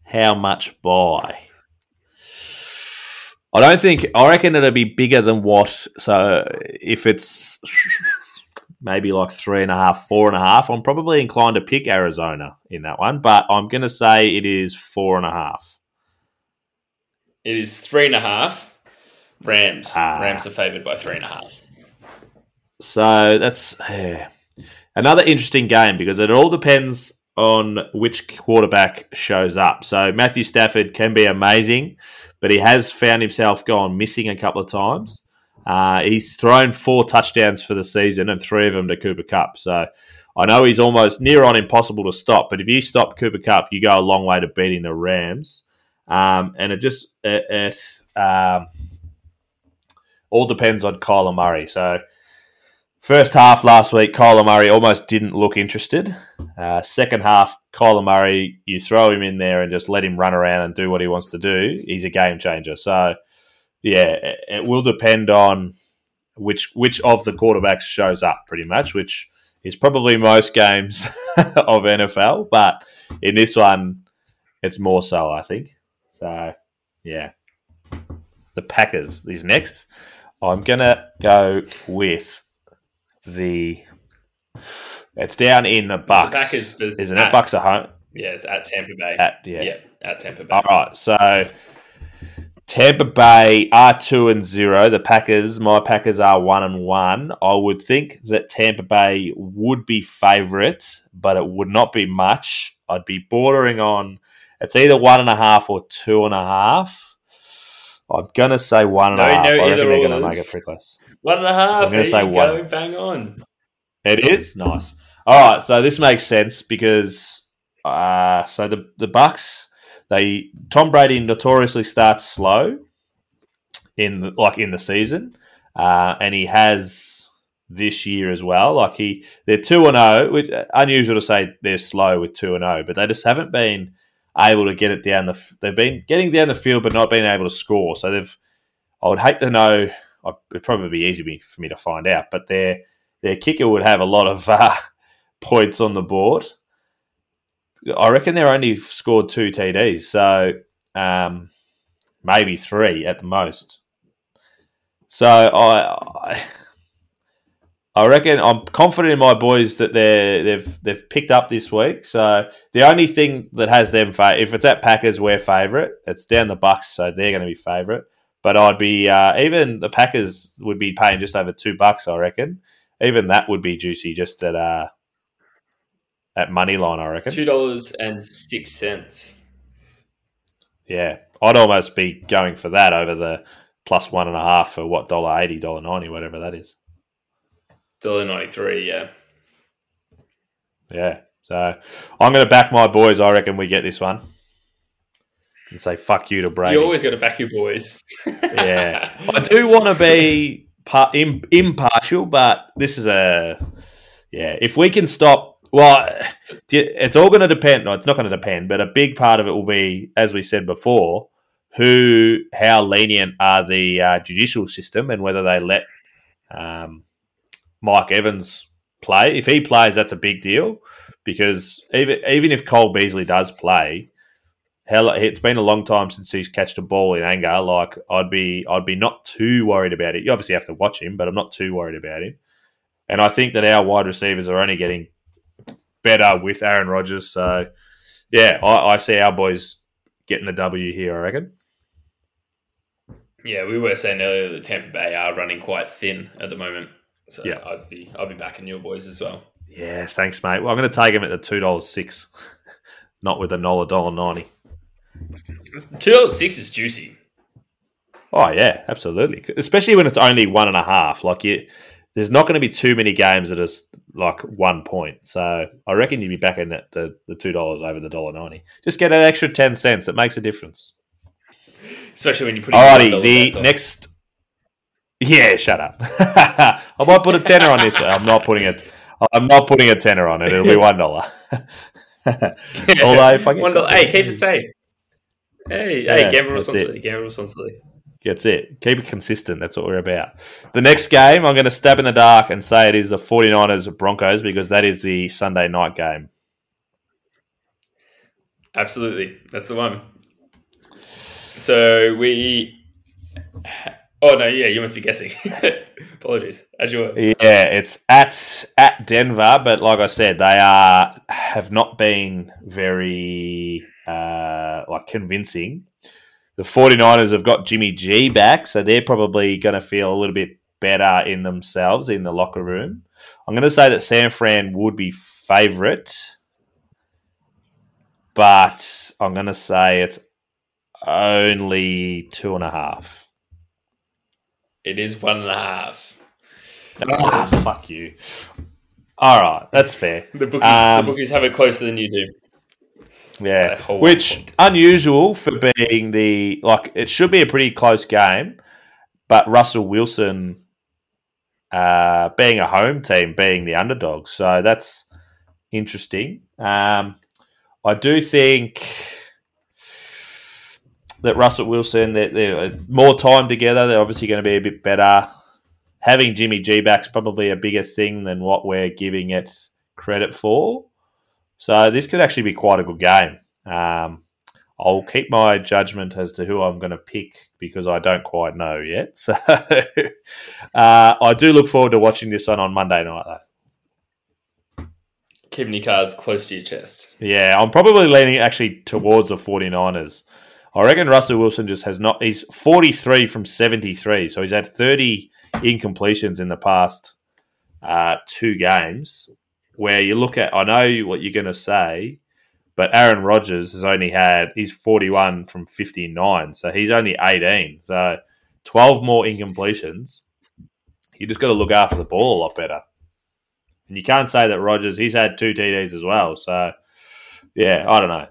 how much by? I don't think. I reckon it'll be bigger than what. So if it's maybe like three and a half, four and a half, I'm probably inclined to pick Arizona in that one. But I'm going to say it is four and a half. It is three and a half. Rams. Ah. Rams are favoured by three and a half. So that's yeah. another interesting game because it all depends on which quarterback shows up. So Matthew Stafford can be amazing, but he has found himself gone missing a couple of times. Uh, he's thrown four touchdowns for the season and three of them to Cooper Kupp. So I know he's almost near on impossible to stop, but if you stop Cooper Kupp, you go a long way to beating the Rams. Um, and it just it, it um, all depends on Kyler Murray. So First half last week, Kyler Murray almost didn't look interested. Uh, second half, Kyler Murray, you throw him in there and just let him run around and do what he wants to do. He's a game changer. So, yeah, it, it will depend on which which of the quarterbacks shows up, pretty much, which is probably most games of NFL. But in this one, it's more so, I think. So, yeah, the Packers is next. I'm gonna go with the. It's down in the Bucks, Packers, but it's isn't at- it? Bucks are home. Yeah, it's at Tampa Bay. At yeah. yeah. at Tampa Bay. All right, so Tampa Bay are two and zero. The Packers, my Packers are one and one. I would think that Tampa Bay would be favourites, but it would not be much. I'd be bordering on. It's either one and a half or two and a half. I'm gonna say one and a No, half. no, I reckon they're gonna make it pretty close. One and a half. I'm gonna say one. go. Bang on. It is nice. All right, so this makes sense because uh, so the the Bucks they Tom Brady notoriously starts slow in the, like in the season, uh, and he has this year as well. Like he they're two and zero, which uh, unusual to say they're slow with two and zero, but they just haven't been able to get it down the. They've been getting down the field, but not being able to score. So they've. I would hate to know. It'd probably be easy for me to find out, but their their kicker would have a lot of uh, points on the board. I reckon they're only scored two TDs, so um, maybe three at the most. So I, I, I reckon I'm confident in my boys that they they've they've picked up this week. So the only thing that has them fa- if it's at Packers, we're favourite. It's down the Bucks, so they're going to be favourite. But I'd be uh, even the Packers would be paying just over two bucks. I reckon even that would be juicy just at uh, at money line. I reckon. Two dollars and six cents. Yeah, I'd almost be going for that over the plus one and a half for what dollar eighty, dollar ninety, whatever that is. Dollar ninety three. Yeah. Yeah, so I'm going to back my boys. I reckon we get this one, and say fuck you to Brady. You always got to back your boys. Yeah. I do want to be par- im- impartial, but this is a yeah. If we can stop, well, it's all going to depend. No, it's not going to depend, but a big part of it will be, as we said before, who, how lenient are the uh, judicial system, and whether they let um, Mike Evans play. If he plays, that's a big deal because even even if Cole Beasley does play, hell, it's been a long time since he's catched a ball in anger. Like I'd be, I'd be not too worried about it. You obviously have to watch him, but I'm not too worried about him. And I think that our wide receivers are only getting better with Aaron Rodgers. So yeah, I, I see our boys getting the W here. I reckon. yeah, we were saying earlier that Tampa Bay are running quite thin at the moment. So Yeah. I'd be I'd be backing your boys as well. Yes, thanks, mate. Well, I'm going to take him at the two dollars six, not with a dollar dollar ninety. Two dollars six is juicy. Oh yeah, absolutely. Especially when it's only one and a half. Like you, there's not going to be too many games that are like one point. So I reckon you'd be backing at the the two dollars over the dollar ninety. Just get an extra ten cents. It makes a difference. Especially when you put Alrighty, the next. Yeah, shut up. I might put a tenner on this. I'm not putting it. I'm not putting a tenner on it. It'll be one dollar. Although if I get One dollar- hey, keep it safe. Hey, Yeah, hey, gamble responsibly. Gamble responsibly. That's it. Keep it consistent. That's what we're about. The next game, I'm going to stab in the dark and say it is the 49ers Broncos because that is the Sunday night game. Absolutely, that's the one. So we. Oh no! Yeah, you must be guessing. Apologies. As you were. Yeah, it's at at Denver, but like I said, they are have not been very uh, like convincing. The 49ers have got Jimmy G back, so they're probably going to feel a little bit better in themselves in the locker room. I'm going to say that San Fran would be favourite, but I'm going to say it's only two and a half. It is one and a half. Ah, fuck you. All right, that's fair. The bookies, Um, the bookies have it closer than you do. Yeah, which point. unusual for being the like it should be a pretty close game, but Russell Wilson uh, being a home team, being the underdog, so that's interesting. Um, I do think that Russell Wilson, they're, they're more time together. They're obviously going to be a bit better. Having Jimmy G back's probably a bigger thing than what we're giving it credit for. So this could actually be quite a good game. Um, I'll keep my judgment as to who I'm going to pick because I don't quite know yet. So uh, I do look forward to watching this one on Monday night, though. Keeping your cards close to your chest. Yeah, I'm probably leaning actually towards the 49ers. I reckon Russell Wilson just has not. He's 43 from 73, so he's had 30 incompletions in the past uh, two games. Where you look at, I know what you're going to say, but Aaron Rodgers has only had he's 41 from 59, so he's only 18. So 12 more incompletions. You just got to look after the ball a lot better. And you can't say that Rodgers he's had two TDs as well. So yeah, I don't know.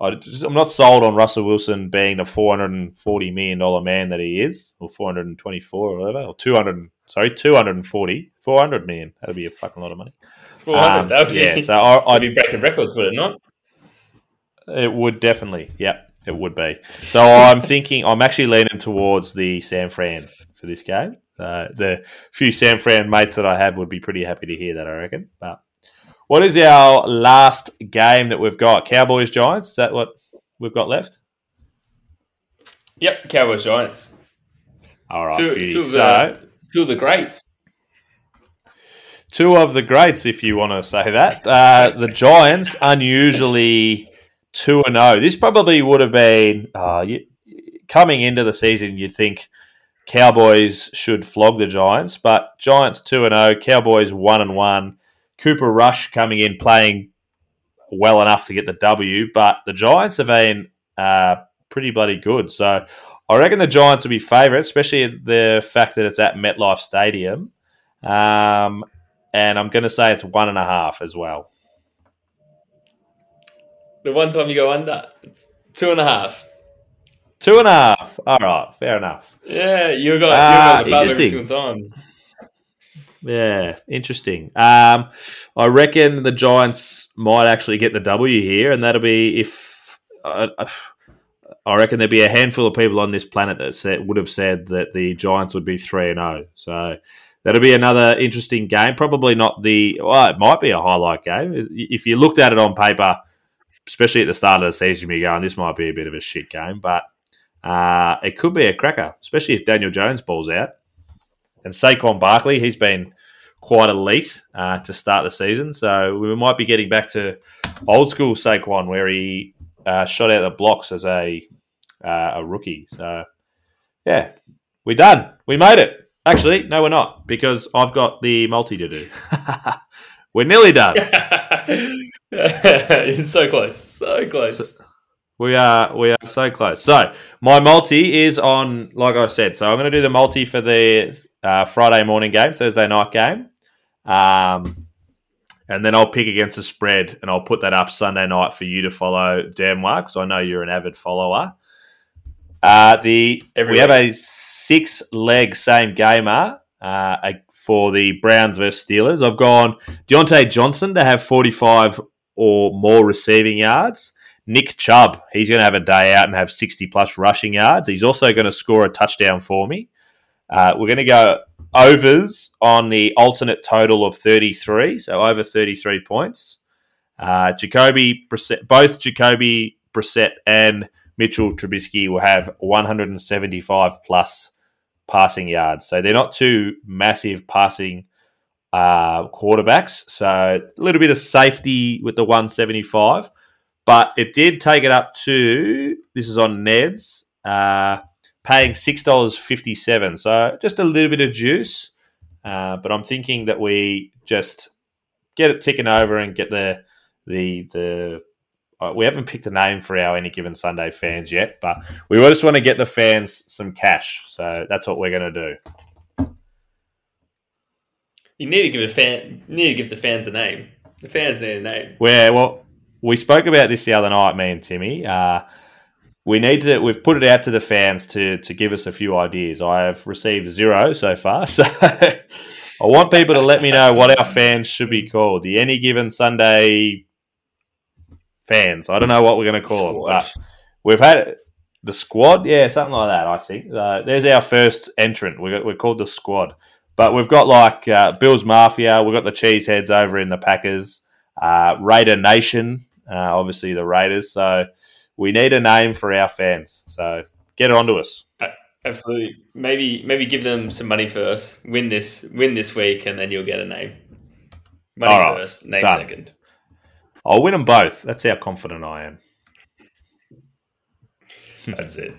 I just, I'm not sold on Russell Wilson being the 440 million dollar man that he is, or 424 or whatever, or 200. Sorry, 240, 400 million. That'd be a fucking lot of money. 400. Um, that would be, yeah, so I, I'd be breaking records, would it not? it would definitely. Yep, it would be. So I'm thinking. I'm actually leaning towards the San Fran for this game. Uh, the few San Fran mates that I have would be pretty happy to hear that. I reckon. But what is our last game that we've got? Cowboys Giants. Is that what we've got left? Yep, Cowboys Giants. All right. Two, two, of so the, two of the greats. two of the greats, if you want to say that. Uh, the Giants, unusually two and zero. This probably would have been uh, you, coming into the season. You'd think Cowboys should flog the Giants, but Giants two and zero. Cowboys one and one. Cooper Rush coming in playing well enough to get the W, but the Giants have been uh, pretty bloody good. So I reckon the Giants will be favourites, especially the fact that it's at MetLife Stadium. Um, and I'm going to say it's one and a half as well. The one time you go under, it's two and a half. Two and a half. All right, fair enough. Yeah, you got, Ah, you got above every single time. Yeah, interesting. Um, I reckon the Giants might actually get the W here, and that'll be if uh, I reckon there'd be a handful of people on this planet that said, would have said that the Giants would be three and zero. So that'll be another interesting game. Probably not the well, it might be a highlight game if you looked at it on paper, especially at the start of the season. You're going, this might be a bit of a shit game, but uh, it could be a cracker, especially if Daniel Jones balls out. And Saquon Barkley, he's been quite elite uh, to start the season. So we might be getting back to old school Saquon, where he uh, shot out the blocks as a uh, a rookie. So yeah, we're done. We made it. Actually, no, we're not because I've got the multi to do. we're nearly done. so close, so close. We are we are so close. So my multi is on, like I said. So I'm going to do the multi for the uh, Friday morning game, Thursday night game, um, and then I'll pick against the spread, and I'll put that up Sunday night for you to follow Denmark, because I know you're an avid follower. Uh, the Every we have a six leg same gamer uh, for the Browns versus Steelers. I've gone Diontae Johnson to have 45 or more receiving yards. Nick Chubb, he's going to have a day out and have 60 plus rushing yards. He's also going to score a touchdown for me. Uh, we're going to go overs on the alternate total of 33, so over 33 points. Uh, Jacoby both Jacoby Brissett and Mitchell Trubisky will have 175 plus passing yards. So they're not two massive passing uh, quarterbacks. So a little bit of safety with the 175, but it did take it up to this is on Ned's uh, paying six dollars fifty seven. So just a little bit of juice, uh, but I'm thinking that we just get it ticking over and get the the the. Uh, we haven't picked a name for our any given Sunday fans yet, but we just want to get the fans some cash. So that's what we're going to do. You need to give a fan. You need to give the fans a name. The fans need a name. Where well, we spoke about this the other night, me and Timmy. Uh, we need to. We've put it out to the fans to to give us a few ideas. I have received zero so far, so I want people to let me know what our fans should be called. The any given Sunday fans. I don't know what we're going to call Squad. them, but we've had the squad. Yeah, something like that. I think uh, there's our first entrant. We got, we're called the squad, but we've got like uh, Bills Mafia. We've got the Cheeseheads over in the Packers. Uh, Raider Nation, uh, obviously the Raiders. So we need a name for our fans. So get it onto us. Absolutely. Maybe maybe give them some money first. Win this win this week, and then you'll get a name. Money right. first, name Done. second. I'll win them both. That's how confident I am. That's it.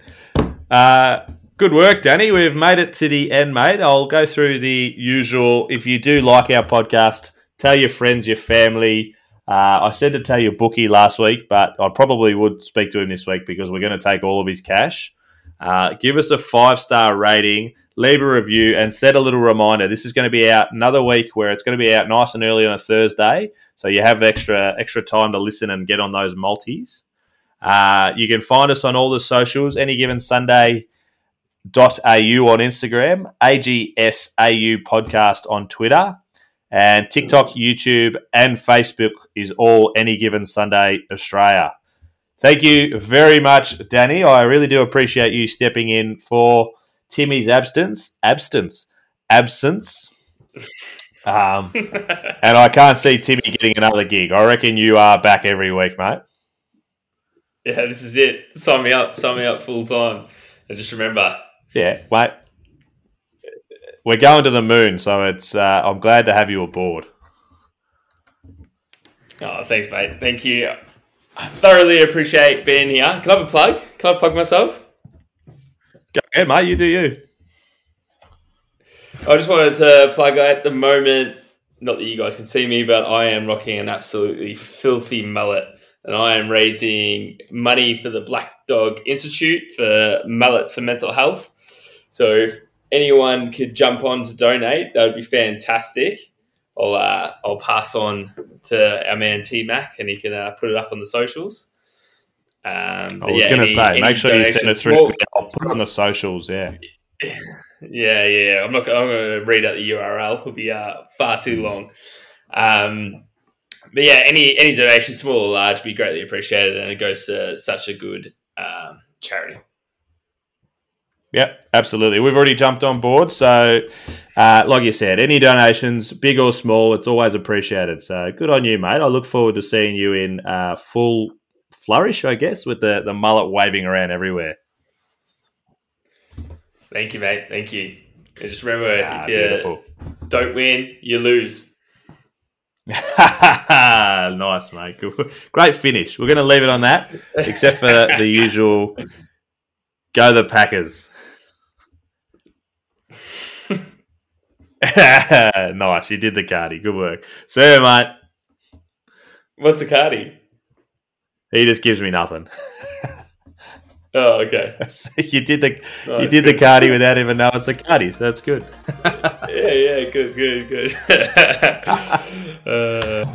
Uh, good work, Danny. We've made it to the end, mate. I'll go through the usual. If you do like our podcast, tell your friends, your family. Uh, I said to tell your bookie last week, but I probably would speak to him this week because we're going to take all of his cash. Uh, give us a five star rating, leave a review, and set a little reminder. This is going to be out another week where it's going to be out nice and early on a Thursday, so you have extra extra time to listen and get on those multis. Uh, you can find us on all the socials any given Sunday dot au on Instagram, AGSAU podcast on Twitter, and TikTok, YouTube, and Facebook is all any given Sunday Australia. Thank you very much, Danny. I really do appreciate you stepping in for Timmy's absence, absence, absence. Um, and I can't see Timmy getting another gig. I reckon you are back every week, mate. yeah, this is it. Sign me up. Sign me up full time. And just remember, Yeah, mate. We're going to the moon, so it's. Uh, I'm glad to have you aboard. Oh, thanks, mate. Thank you. I thoroughly appreciate being here. Can I have a plug? Can I plug myself? Go ahead, mate. You do you. I just wanted to plug at the moment, not that you guys can see me, but I am rocking an absolutely filthy mullet. And I am raising money for the Black Dog Institute for mullets for mental health. So if anyone could jump on to donate, that would be fantastic. I'll uh, I'll pass on to our man T Mac, and he can uh, put it up on the socials. Um, I was yeah, going to say, any make sure you send it through. small- I'll put it on the socials. Yeah. yeah, yeah. I'm not. I'm going to read out the URL. It'll be uh, far too long. Um, but yeah, any any donation, small or large, would be greatly appreciated, and it goes to such a good um, charity. Yep, absolutely. We've already jumped on board. So, uh, like you said, any donations, big or small, it's always appreciated. So, good on you, mate. I look forward to seeing you in uh, full flourish, I guess, with the, the mullet waving around everywhere. Thank you, mate. Thank you. And just remember, Ah, if you beautiful. don't win, you lose. nice, mate. Great finish. We're going to leave it on that, except for the usual go the Packers. nice, you did the cardi. Good work. You, mate. What's the cardi? He just gives me nothing. Oh, okay. you did the Oh, you did the good. cardi without even knowing it's a cardi, so that's good. Yeah, yeah, good, good, good. uh,